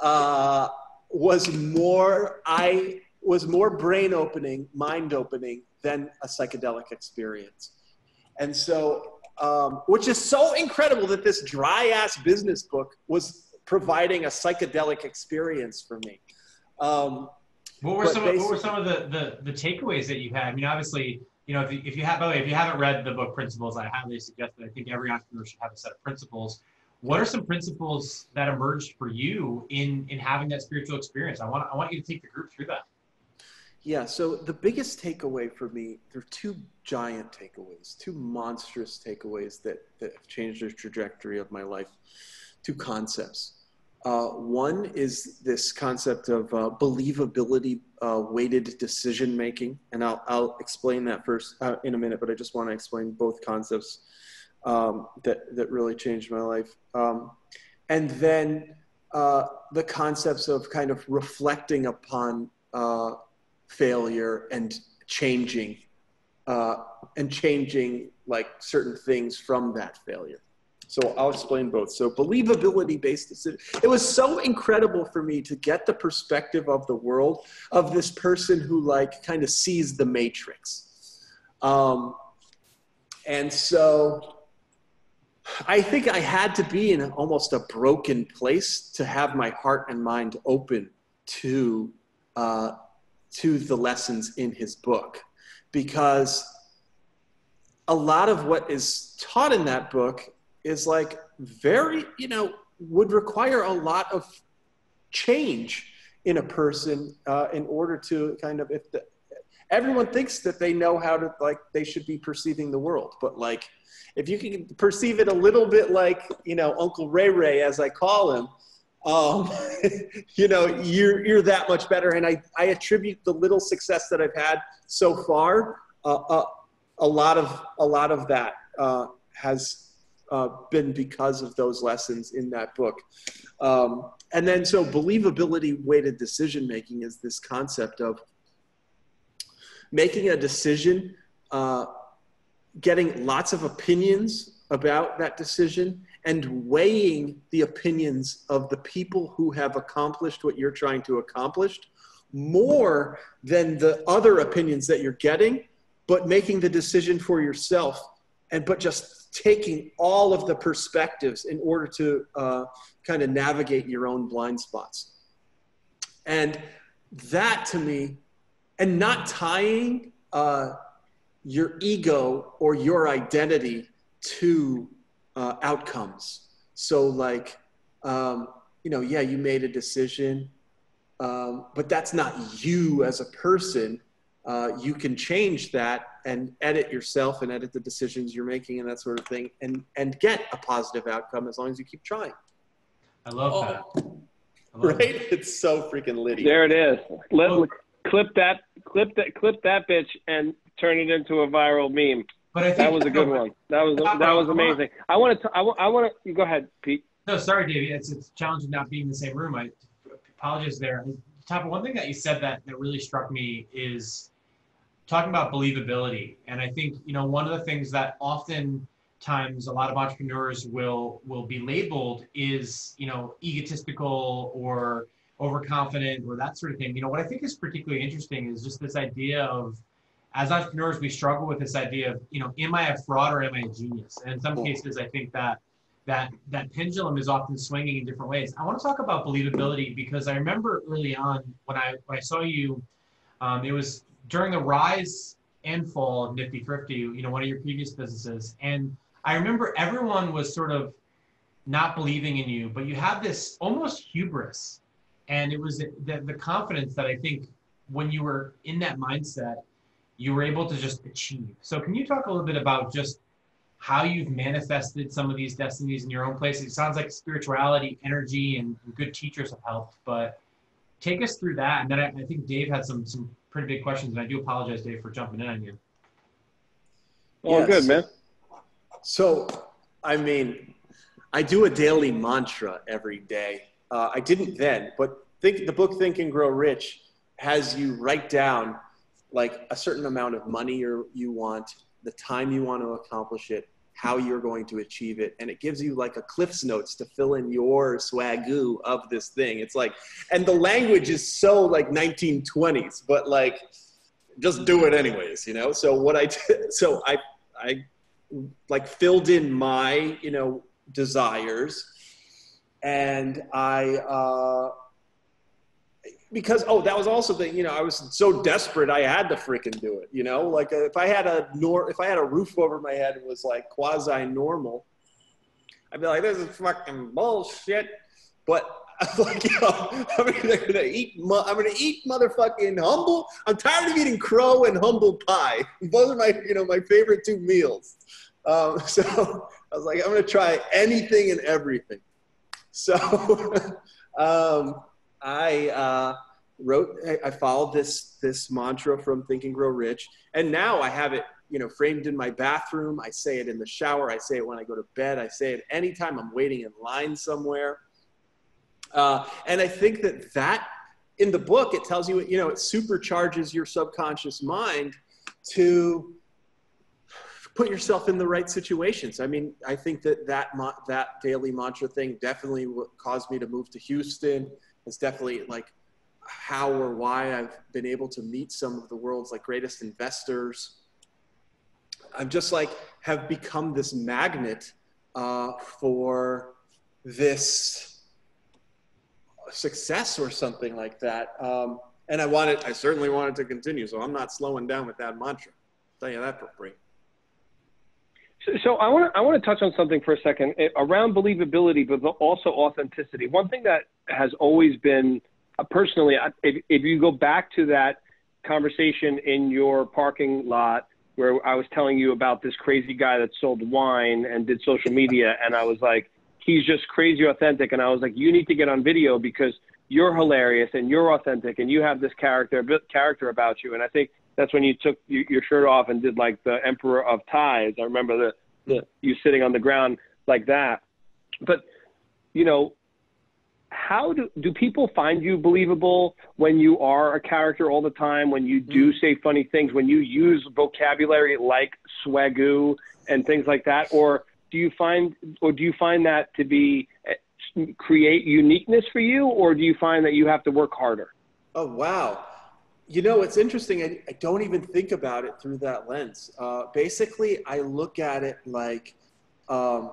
uh, was more I was more brain opening, mind opening than a psychedelic experience. And so um, which is so incredible that this dry ass business book was providing a psychedelic experience for me. Um, what were some? What were some of the, the the takeaways that you had? I mean, obviously, you know, if you, if you have, by the way, if you haven't read the book Principles, I highly suggest that. I think every entrepreneur should have a set of principles. What are some principles that emerged for you in in having that spiritual experience? I want I want you to take the group through that. Yeah. So the biggest takeaway for me, there are two giant takeaways, two monstrous takeaways that that have changed the trajectory of my life. Two concepts. Uh, one is this concept of uh, believability uh, weighted decision making, and I'll, I'll explain that first uh, in a minute. But I just want to explain both concepts um, that that really changed my life, um, and then uh, the concepts of kind of reflecting upon uh, failure and changing and changing like certain things from that failure. So I'll explain both. So believability based decision. It was so incredible for me to get the perspective of the world of this person who like kind of sees the matrix. Um, and so I think I had to be in almost a broken place to have my heart and mind open to uh, to the lessons in his book, because a lot of what is taught in that book is like very, you know, would require a lot of change in a person uh, in order to kind of, if the, everyone thinks that they know how to, like, they should be perceiving the world. But like, if you can perceive it a little bit like, you know, Uncle Ray Ray, as I call him, um, (laughs) you know, you're, you're that much better. And I, I attribute the little success that I've had so far, uh, uh, a lot of, a lot of that uh, has uh, been because of those lessons in that book. Um, and then, so believability weighted decision making is this concept of making a decision, uh, getting lots of opinions about that decision, and weighing the opinions of the people who have accomplished what you're trying to accomplish more than the other opinions that you're getting, but making the decision for yourself and but just taking all of the perspectives in order to uh, kind of navigate your own blind spots. And that to me, and not tying uh, your ego or your identity to uh, outcomes. So, like, um, you know, yeah, you made a decision, um, but that's not you as a person uh, you can change that and edit yourself and edit the decisions you're making and that sort of thing and and get a positive outcome as long as you keep trying. I love oh. that. I love right? that. it's so freaking litty. There it is. Let, oh. clip that clip that clip that bitch and turn it into a viral meme. But I think, that was a good one. That was that was amazing. I want to i want i want to go ahead pete. No sorry Davey. it's, it's challenging not being in the same room. I apologize there. Top one thing that you said that that really struck me is talking about believability. And I think, you know, one of the things that often times a lot of entrepreneurs will will be labeled is, you know, egotistical or overconfident or that sort of thing. You know, what I think is particularly interesting is just this idea of as entrepreneurs, we struggle with this idea of, you know, am I a fraud or am I a genius? And in some cases, I think that that that pendulum is often swinging in different ways. I want to talk about believability because I remember early on when I when I saw you, um, it was during the rise and fall of Nifty Thrifty, you know, one of your previous businesses. And I remember everyone was sort of not believing in you, but you had this almost hubris. And it was the, the confidence that I think when you were in that mindset, you were able to just achieve. So, can you talk a little bit about just how you've manifested some of these destinies in your own place? It sounds like spirituality, energy, and good teachers have helped, but take us through that. And then I, I think Dave had some some pretty big questions, and I do apologize, Dave, for jumping in on you. Oh, yes. good, man. So, I mean, I do a daily mantra every day. Uh, I didn't then, but think the book Think and Grow Rich has you write down like a certain amount of money you you want, the time you want to accomplish it, how you're going to achieve it. And it gives you like a Cliff's Notes to fill in your swagoo of this thing. It's like, and the language is so like 1920s, but like, just do it anyways, you know? So what I did, (laughs) so I, I like filled in my you know desires and i uh because oh that was also the you know i was so desperate i had to freaking do it you know like uh, if i had a nor if i had a roof over my head and was like quasi normal i'd be like this is fucking bullshit but (laughs) (laughs) I'm like, yo, I'm gonna eat. I'm gonna eat motherfucking humble. I'm tired of eating crow and humble pie. (laughs) both are my, you know, my favorite two meals. Um, so I was like, I'm gonna try anything and everything. So um, I uh, wrote, I followed this this mantra from Think and Grow Rich, and now I have it, you know, framed in my bathroom. I say it in the shower. I say it when I go to bed. I say it anytime I'm waiting in line somewhere. Uh, and I think that that in the book, it tells you, you know, it supercharges your subconscious mind to put yourself in the right situations. I mean, I think that that, that daily mantra thing definitely caused me to move to Houston. It's definitely like how or why I've been able to meet some of the world's like greatest investors. I'm just like have become this magnet uh, for this success or something like that. Um, and I wanted, I certainly wanted to continue. So I'm not slowing down with that mantra. I'll tell you that for free. So, I want to I want to touch on something for a second eh, around believability, but also authenticity. One thing that has always been uh, personally, if, if you go back to that conversation in your parking lot where I was telling you about this crazy guy that sold wine and did social media, and I was like, he's just crazy authentic. And I was like, you need to get on video because you're hilarious and you're authentic and you have this character character about you. And I think that's when you took your shirt off and did like the Emperor of Ties. I remember the, the you sitting on the ground like that. But you know, how do do people find you believable when you are a character all the time? When you do mm-hmm. say funny things? When you use vocabulary like swagoo and things like that, or do you find or do you find that to be create uniqueness for you or do you find that you have to work harder oh wow you know it's interesting i, I don't even think about it through that lens uh, basically i look at it like um,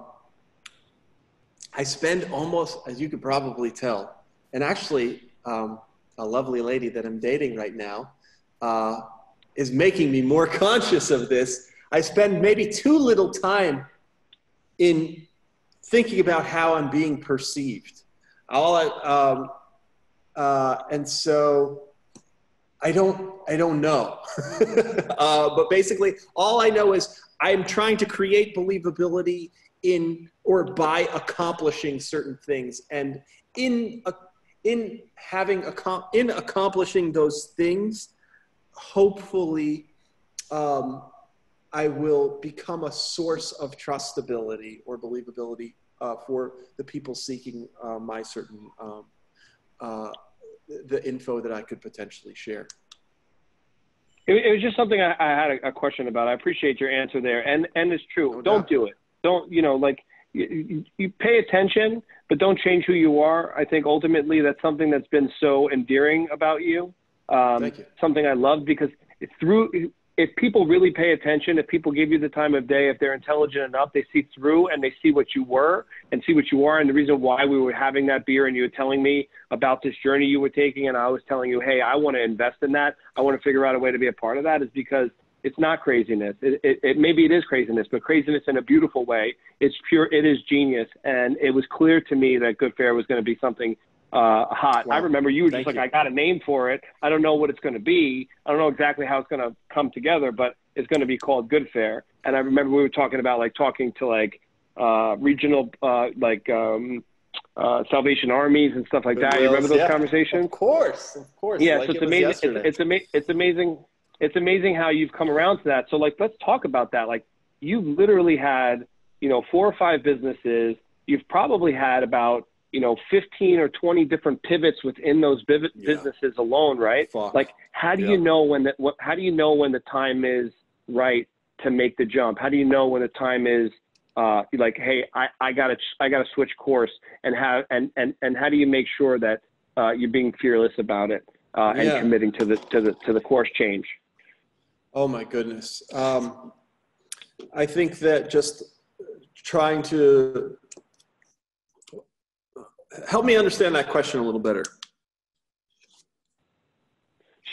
i spend almost as you could probably tell and actually um, a lovely lady that i'm dating right now uh, is making me more (laughs) conscious of this i spend maybe too little time in thinking about how I'm being perceived. All I, um, uh, and so I don't, I don't know. (laughs) uh, but basically, all I know is I'm trying to create believability in or by accomplishing certain things, and in in having in accomplishing those things, hopefully. Um, I will become a source of trustability or believability uh, for the people seeking uh, my certain um, uh, the info that I could potentially share. It, it was just something I, I had a, a, question about. I appreciate your answer there, and and it's true. No don't do it. Don't you know like you, you pay attention, but don't change who you are. I think ultimately that's something that's been so endearing about you. Um, Thank you. Something I love because through if people really pay attention, if people give you the time of day, if they're intelligent enough, they see through and they see what you were and see what you are. And the reason why we were having that beer and you were telling me about this journey you were taking, and I was telling you, hey, I want to invest in that. I want to figure out a way to be a part of that, is because it's not craziness. It, it, it maybe it is craziness, but craziness in a beautiful way. It's pure. It is genius, and it was clear to me that Goodfair was going to be something uh, hot. I remember you were just like, you. I got a name for it. I don't know what it's going to be. I don't know exactly how it's going to come together, but it's going to be called Goodfair. And I remember we were talking about like talking to like uh, regional uh, like um, uh, Salvation Armies and stuff like that. you remember those yeah. conversations? Of course, of course. Yeah, like so it's amazing. It's, it's, ama- it's amazing. It's amazing how you've come around to that. So like, let's talk about that. Like, you've literally had you know four or five businesses. You've probably had about you know 15 or 20 different pivots within those yeah. businesses alone right Fuck. like how do yeah. you know when that what how do you know when the time is right to make the jump how do you know when the time is uh like hey i i gotta i gotta switch course and how and and and how do you make sure that uh you're being fearless about it uh and yeah. committing to the to the to the course change oh my goodness um I think that just trying to help me understand that question a little better.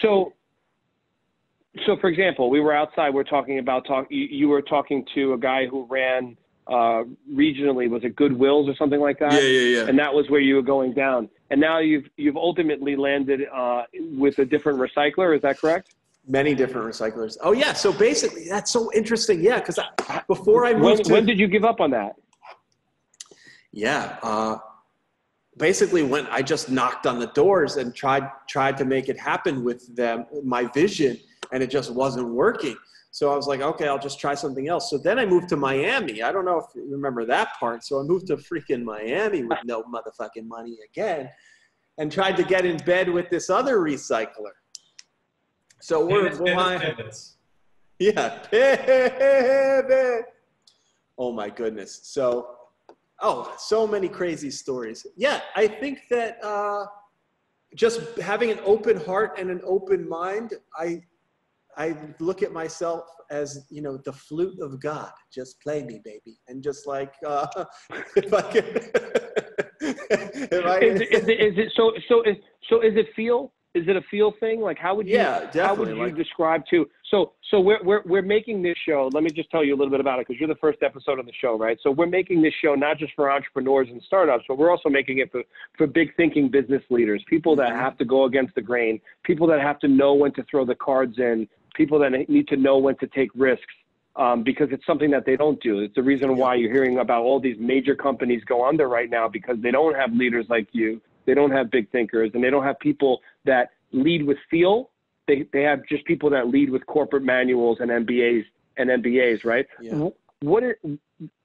So, so for example, we were outside. We're talking about talk. You, you were talking to a guy who ran uh, regionally. Was it Goodwills or something like that? Yeah, yeah, yeah. And that was where you were going down. And now you've you've ultimately landed uh, with a different recycler. Is that correct? Many different recyclers. Oh yeah. So basically, that's so interesting. Yeah, because before I moved When, to when did you give up on that? yeah, uh, basically when I just knocked on the doors and tried tried to make it happen with them, my vision, and it just wasn't working. So I was like, okay, I'll just try something else. So then I moved to Miami. I don't know if you remember that part. So I moved to freaking Miami with no motherfucking money again, and tried to get in bed with this other recycler. So we're, Pivots, we're pivots, pivots. yeah. Pivot. Oh my goodness. So, oh, so many crazy stories. Yeah, I think that uh, just having an open heart and an open mind, I, I look at myself as you know the flute of God. Just play me, baby, and just like uh, (laughs) if I can. (laughs) if I, Is it, is it, is it so so is so is it feel? Is it a feel thing? Like how would you Yeah, definitely. how would you like- describe to so so we're we're we're making this show. Let me just tell you a little bit about it because you're the first episode of the show, right? So we're making this show not just for entrepreneurs and startups, but we're also making it for for big thinking business leaders, people that Mhm. have to go against the grain, people that have to know when to throw the cards in, people that need to know when to take risks. Um, because it's something that they don't do. It's the reason why you're hearing about all these major companies go under right now because they don't have leaders like you. They don't have big thinkers and they don't have people that lead with feel. They, they have just people that lead with corporate manuals and MBAs and MBAs, right? Yeah. What is,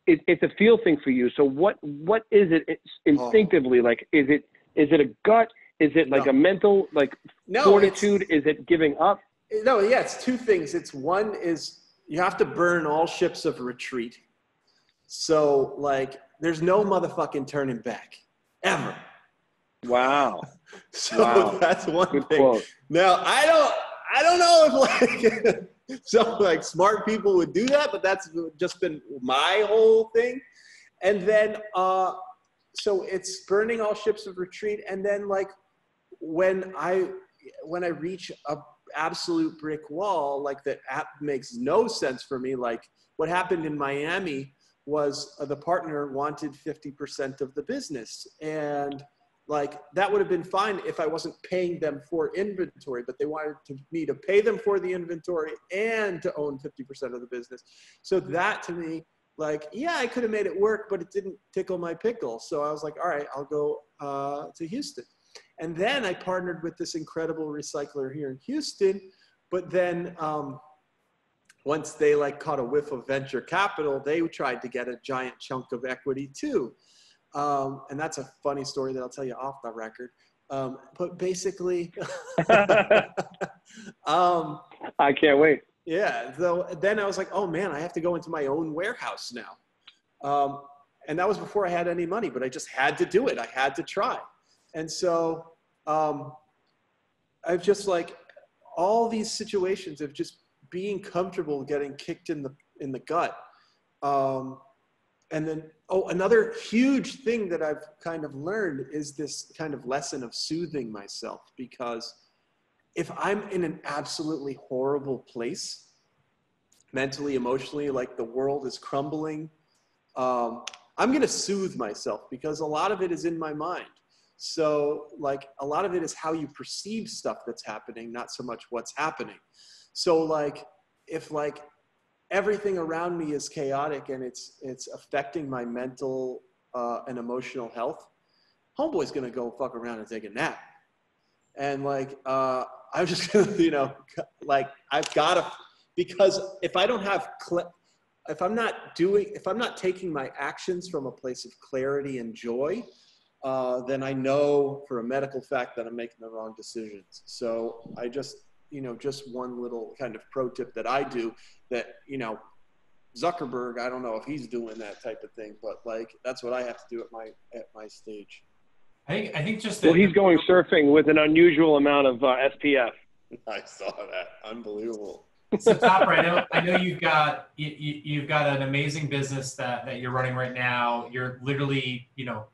it, it's a feel thing for you. So what what is it it's oh. instinctively like? Is it is it a gut? Is it like No. a mental like no, fortitude? Is it giving up? No, yeah, it's two things. It's one is you have to burn all ships of retreat. So like there's no motherfucking turning back. Ever. Wow, (laughs) So Wow. that's one good thing. quote. Now I don't I don't know if like (laughs) some like smart people would do that, but that's just been my whole thing. And then uh so it's burning all ships of retreat and then like when I when I reach a absolute brick wall, like that app makes no sense for me. Like what happened in Miami was uh, the partner wanted 50% of the business. And like that would have been fine if I wasn't paying them for inventory, but they wanted to, me to pay them for the inventory and to own 50% of the business. So that to me, like, yeah, I could have made it work, but it didn't tickle my pickle. So I was like, all right, I'll go uh, to Houston. And then I partnered with this incredible recycler here in Houston. But then um, once they like caught a whiff of venture capital, they tried to get a giant chunk of equity too. Um, and that's a funny story that I'll tell you off the record. Um, but basically, (laughs) (laughs) um, I can't wait. yeah. So then I was like, oh man, I have to go into my own warehouse now. Um, and that was before I had any money, but I just had to do it. I had to try. And so um, I've just like all these situations of just being comfortable getting kicked in the in the gut. Um, and then oh, another huge thing that I've kind of learned is this kind of lesson of soothing myself because if I'm in an absolutely horrible place, mentally, emotionally, like the world is crumbling, um, I'm going to soothe myself because a lot of it is in my mind. So, like, a lot of it is how you perceive stuff that's happening, not so much what's happening. So, like, if like everything around me is chaotic and it's it's affecting my mental uh, and emotional health, homeboy's gonna go fuck around and take a nap. And like, uh, I'm just (laughs) gonna, you know, like I've gotta because if I don't have cl- if I'm not doing, if I'm not taking my actions from a place of clarity and joy, uh, then I know for a medical fact that I'm making the wrong decisions. So I just, you know, just one little kind of pro tip that I do that, you know, Zuckerberg, I don't know if he's doing that type of thing, but like that's what I have to do at my at my stage. I think I think just Well, he's going surfing with an unusual amount of uh, SPF. (laughs) I saw that. Unbelievable. so Topper, I know I know you've got you, you've got an amazing business that that you're running right now. You're literally you know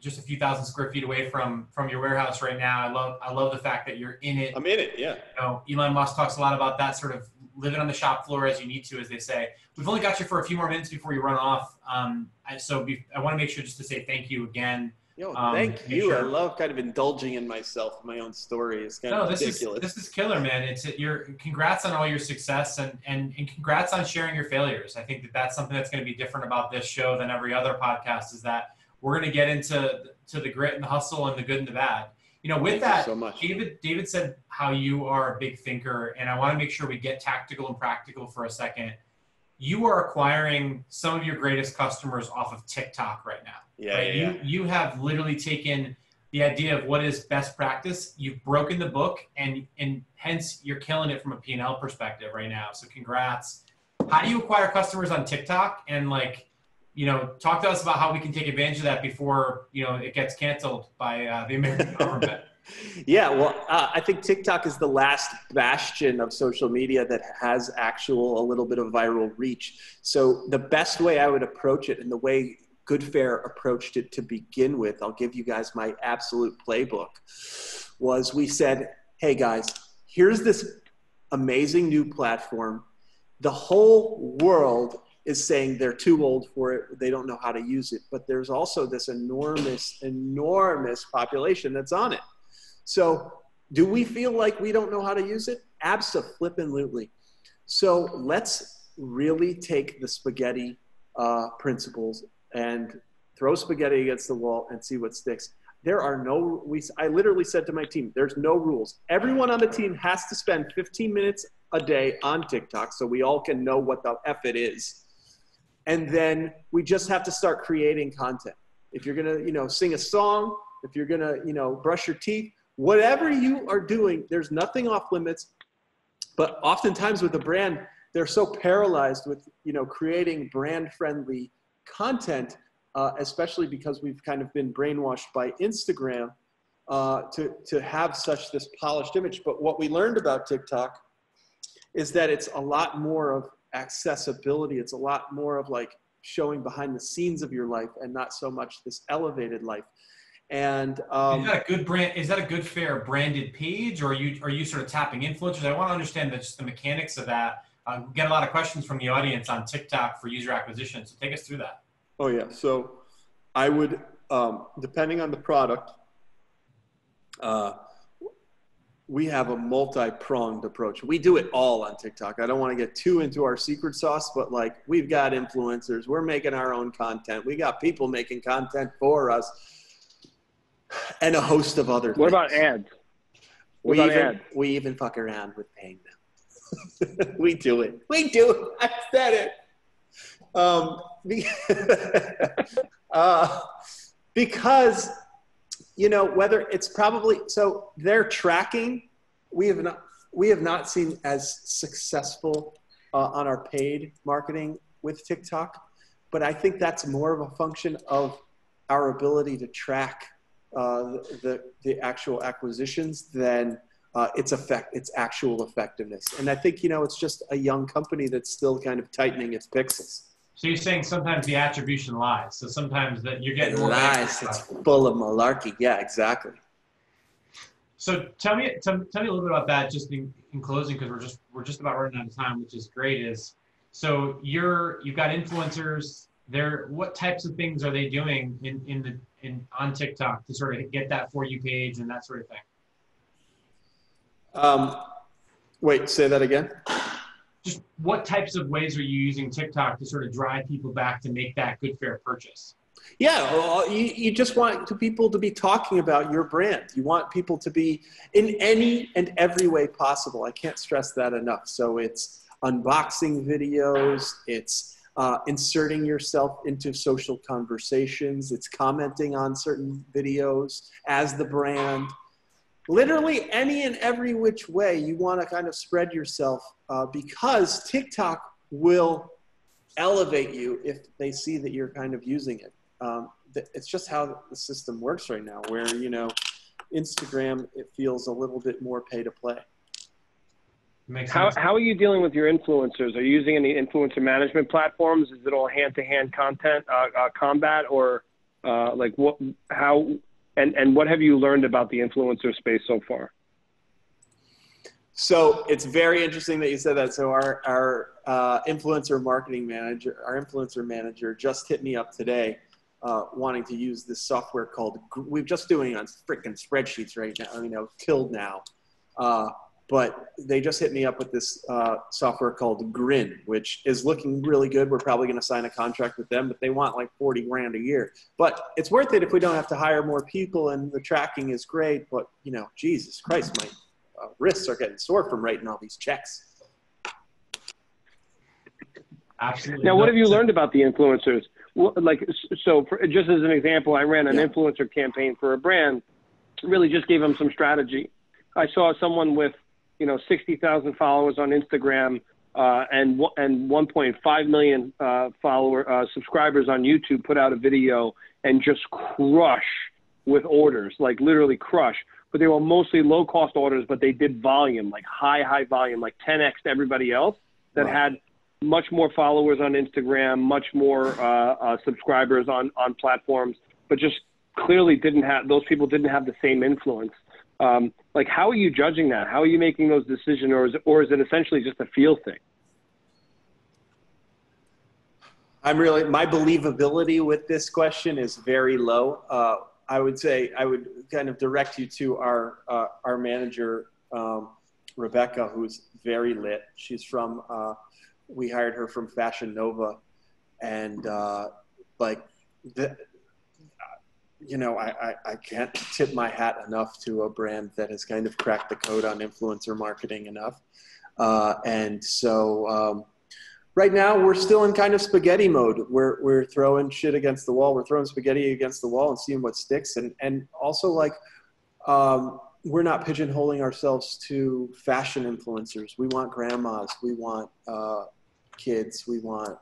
just a few thousand square feet away from from your warehouse right now. I love I love the fact that you're in it. I'm in it. Yeah. You know, Elon Musk talks a lot about that sort of living on the shop floor as you need to, as they say. We've only got you for a few more minutes before you run off. Um, so be, I want to make sure just to say thank you again Yo, um, thank you. Sure. I love kind of indulging in myself, my own story. It's kind no, of this ridiculous. Is, this is killer, man. It's your congrats on all your success and, and and congrats on sharing your failures. I think that that's something that's going to be different about this show than every other podcast. Is that we're going to get into to the grit and the hustle and the good and the bad. You know, with thank that, so much. David David said how you are a big thinker, and I want to make sure we get tactical and practical for a second. You are acquiring some of your greatest customers off of TikTok right now yeah, right? yeah, You you have literally taken the idea of what is best practice. You've broken the book, and and hence you're killing it from a P&L perspective right now. So congrats. How do you acquire customers on TikTok? And like, you know, talk to us about how we can take advantage of that before you know it gets canceled by uh, the American (laughs) government. Yeah, well, uh, I think TikTok is the last bastion of social media that has actual a little bit of viral reach. So the best way I would approach it, and the way Goodfair approached it to begin with, I'll give you guys my absolute playbook, was we said, hey guys, here's this amazing new platform. The whole world is saying they're too old for it, they don't know how to use it, but there's also this enormous, enormous population that's on it. So, do we feel like we don't know how to use it? Absolutely. So, let's really take the spaghetti uh, principles and throw spaghetti against the wall and see what sticks. There are no, we, I literally said to my team, there's no rules. Everyone on the team has to spend 15 minutes a day on TikTok so we all can know what the F it is. And then we just have to start creating content. If you're gonna, you know, sing a song, if you're gonna, you know, brush your teeth, whatever you are doing, there's nothing off limits. But oftentimes with a brand, they're so paralyzed with, you know, creating brand friendly content, uh, especially because we've kind of been brainwashed by Instagram uh, to, to have such this polished image. But what we learned about TikTok is that it's a lot more of accessibility. It's a lot more of like showing behind the scenes of your life and not so much this elevated life. And um, is that a good brand? Is that a Goodfair branded page, or are you are you sort of tapping influencers? I want to understand the, just the mechanics of that uh, get a lot of questions from the audience on TikTok for user acquisition. So take us through that. Oh yeah. So I would, um, depending on the product, uh, we have a multi-pronged approach. We do it all on TikTok. I don't want to get too into our secret sauce, but like we've got influencers, we're making our own content. We got people making content for us, and a host of other. What things. about ads? What we about even ads? we even fuck around with paying them. (laughs) we do it. We do it. (laughs) I said it. Um, (laughs) uh, because you know whether it's probably so they're tracking. We have not we have not seen as successful uh, on our paid marketing with TikTok, but I think that's more of a function of our ability to track uh, the the actual acquisitions than uh, its effect, its actual effectiveness. And I think you know it's just a young company that's still kind of tightening its pixels. So you're saying sometimes the attribution lies. So sometimes that you're getting it more lies. It's full of malarkey. Yeah, exactly. So tell me, tell, tell me a little bit about that, just in, in closing, because we're just we're just about running out of time, which is great. Is so you're you've got influencers. There, what types of things are they doing in in the in on TikTok to sort of get that for you page and that sort of thing? Um, wait, say that again. Just what types of ways are you using TikTok to sort of drive people back to make that Goodfair purchase? Yeah, well, you, you just want to people to be talking about your brand. You want people to be in any and every way possible. I can't stress that enough. So it's unboxing videos, it's uh, inserting yourself into social conversations, it's commenting on certain videos as the brand literally any and every which way you want to kind of spread yourself uh, because TikTok will elevate you if they see that you're kind of using it. Um, it's just how the system works right now, where, you know, Instagram, it feels a little bit more pay to play. Makes How, sense. how are you dealing with your influencers? Are you using any influencer management platforms? Is it all hand-to-hand content uh, uh, combat, or uh, like what? How and and what have you learned about the influencer space so far? So it's very interesting that you said that. So our our uh, influencer marketing manager, our influencer manager, just hit me up today, uh, wanting to use this software called. We're just doing it on freaking spreadsheets right now. You know, till now, uh, but they just hit me up with this uh, software called Grin, which is looking really good. We're probably going to sign a contract with them, but they want like forty grand a year. But it's worth it if we don't have to hire more people, and the tracking is great. But you know, Jesus Christ, my uh, wrists are getting sore from writing all these checks. Absolutely. Now, what have you learned about the influencers? What, like, so for, just as an example, I ran an Yeah. influencer campaign for a brand. Really, just gave them some strategy. I saw someone with, you know, sixty thousand followers on Instagram uh, and and one point five million uh, follower uh, subscribers on YouTube put out a video and just crush with orders, like literally crush. But they were mostly low cost orders, but they did volume, like high high volume, like 10x to everybody else that Wow. had much more followers on Instagram, much more uh, uh, subscribers on on platforms, but just clearly didn't have those people didn't have the same influence. Um, like, how are you judging that? How are you making those decisions, or is or is it essentially just a feel thing? I'm really my believability with this question is very low. Uh, I would say I would kind of direct you to our uh, our manager um, Rebecca, who's very lit. She's from uh, we hired her from Fashion Nova, and uh, like the, you know I, I I can't tip my hat enough to a brand that has kind of cracked the code on influencer marketing enough, uh, and so. Um, right now we're still in kind of spaghetti mode. We're we're throwing shit against the wall. We're throwing spaghetti against the wall and seeing what sticks. And and also like um, we're not pigeonholing ourselves to fashion influencers. We want grandmas. We want uh, kids. We want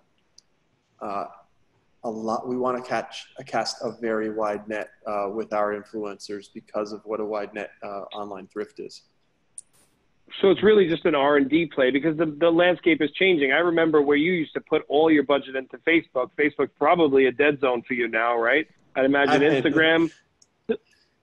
uh, a lot. We want to catch a cast a very wide net uh, with our influencers because of what a wide net uh, online thrift is. So it's really just an R and D play because the the landscape is changing. I remember where you used to put all your budget into Facebook. Facebook's probably a dead zone for you now, right? I'd imagine I- Instagram. (laughs)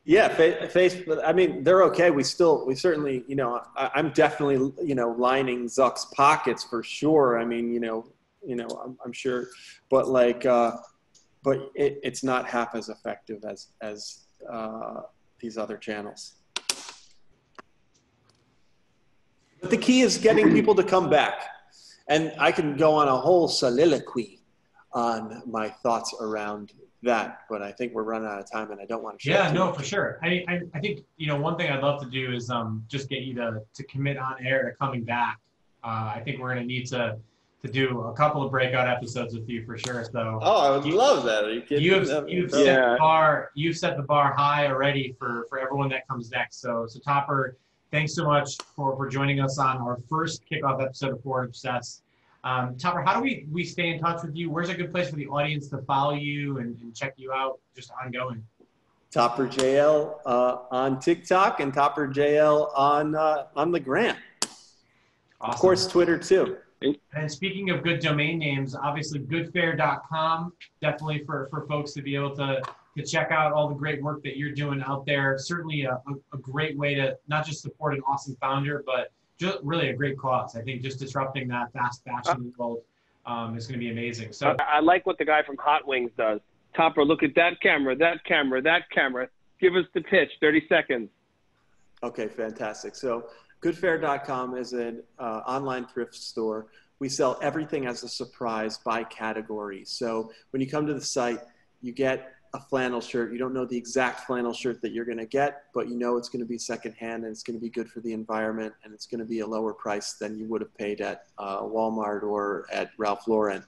Yeah, fa- Facebook. I mean, they're okay. We still, we certainly, you know, I, I'm definitely, you know, lining Zuck's pockets for sure. I mean, you know, you know, I'm, I'm sure, but like, uh, but it, it's not half as effective as as uh, these other channels. But the key is getting people to come back, and I can go on a whole soliloquy on my thoughts around that, but I think we're running out of time, and I don't want to. share Yeah, no, much. for sure. I, I, I think you know one thing I'd love to do is um, just get you to to commit on air to coming back. Uh, I think we're gonna need to to do a couple of breakout episodes with you for sure. So Oh, I would love that. Are you kidding? you've That'd you've incredible. set Yeah. the bar you've set the bar high already for for everyone that comes next. So so Topper, thanks so much for for joining us on our first kickoff episode of Forward Obsessed. Um, Topper, how do we we stay in touch with you? Where's a good place for the audience to follow you and, and check you out just ongoing? Topper JL uh, on TikTok and Topper JL on uh, on the gram. Awesome. Of course, Twitter too. And speaking of good domain names, obviously goodfair.com, definitely for, for folks to be able to, to check out all the great work that you're doing out there. Certainly a, a, a great way to not just support an awesome founder, but just really a great cause. I think just disrupting that fast fashion world um, is going to be amazing. So I, I like what the guy from Hot Wings does. Topper, look at that camera, that camera, that camera. Give us the pitch. Thirty seconds. Okay, fantastic. So, goodfair.com is an uh, online thrift store. We sell everything as a surprise by category. So, when you come to the site, you get a flannel shirt. You don't know the exact flannel shirt that you're going to get, but you know it's going to be secondhand and it's going to be good for the environment and it's going to be a lower price than you would have paid at uh, Walmart or at Ralph Lauren.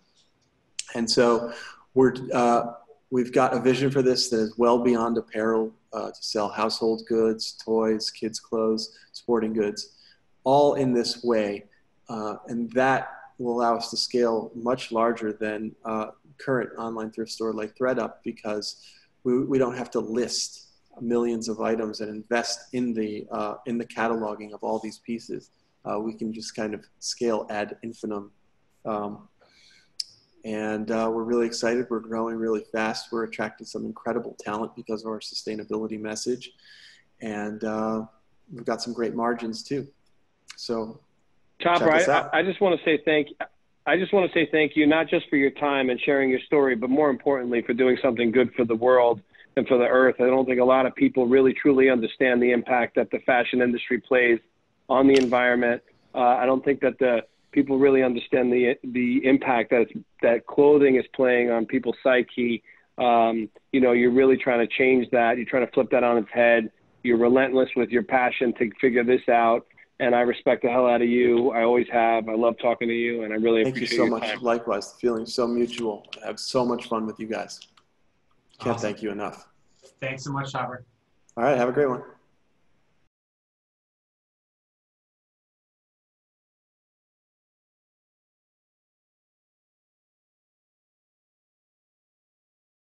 And so, we're uh, we've got a vision for this that is well beyond apparel uh, to sell household goods, toys, kids' clothes, sporting goods, all in this way. Uh, and that will allow us to scale much larger than uh, current online thrift store like thredUP because we, we don't have to list millions of items and invest in the, uh, in the cataloging of all these pieces. uh, we can just kind of scale ad infinitum. Um, and uh, we're really excited. We're growing really fast. We're attracting some incredible talent because of our sustainability message. And uh, we've got some great margins too. So, Topper, I, I, just want to say thank I just want to say thank you, not just for your time and sharing your story, but more importantly, for doing something good for the world and for the earth. I don't think a lot of people really truly understand the impact that the fashion industry plays on the environment. Uh, I don't think that the people really understand the the impact that that clothing is playing on people's psyche. Um, you know, you're really trying to change that. You're trying to flip that on its head. You're relentless with your passion to figure this out and I respect the hell out of you. I always have. I love talking to you, and I really thank appreciate you so much. Time. Likewise, the feeling so mutual. I have so much fun with you guys. Can't awesome. thank you enough. Thanks so much, Topper. All right, have a great one.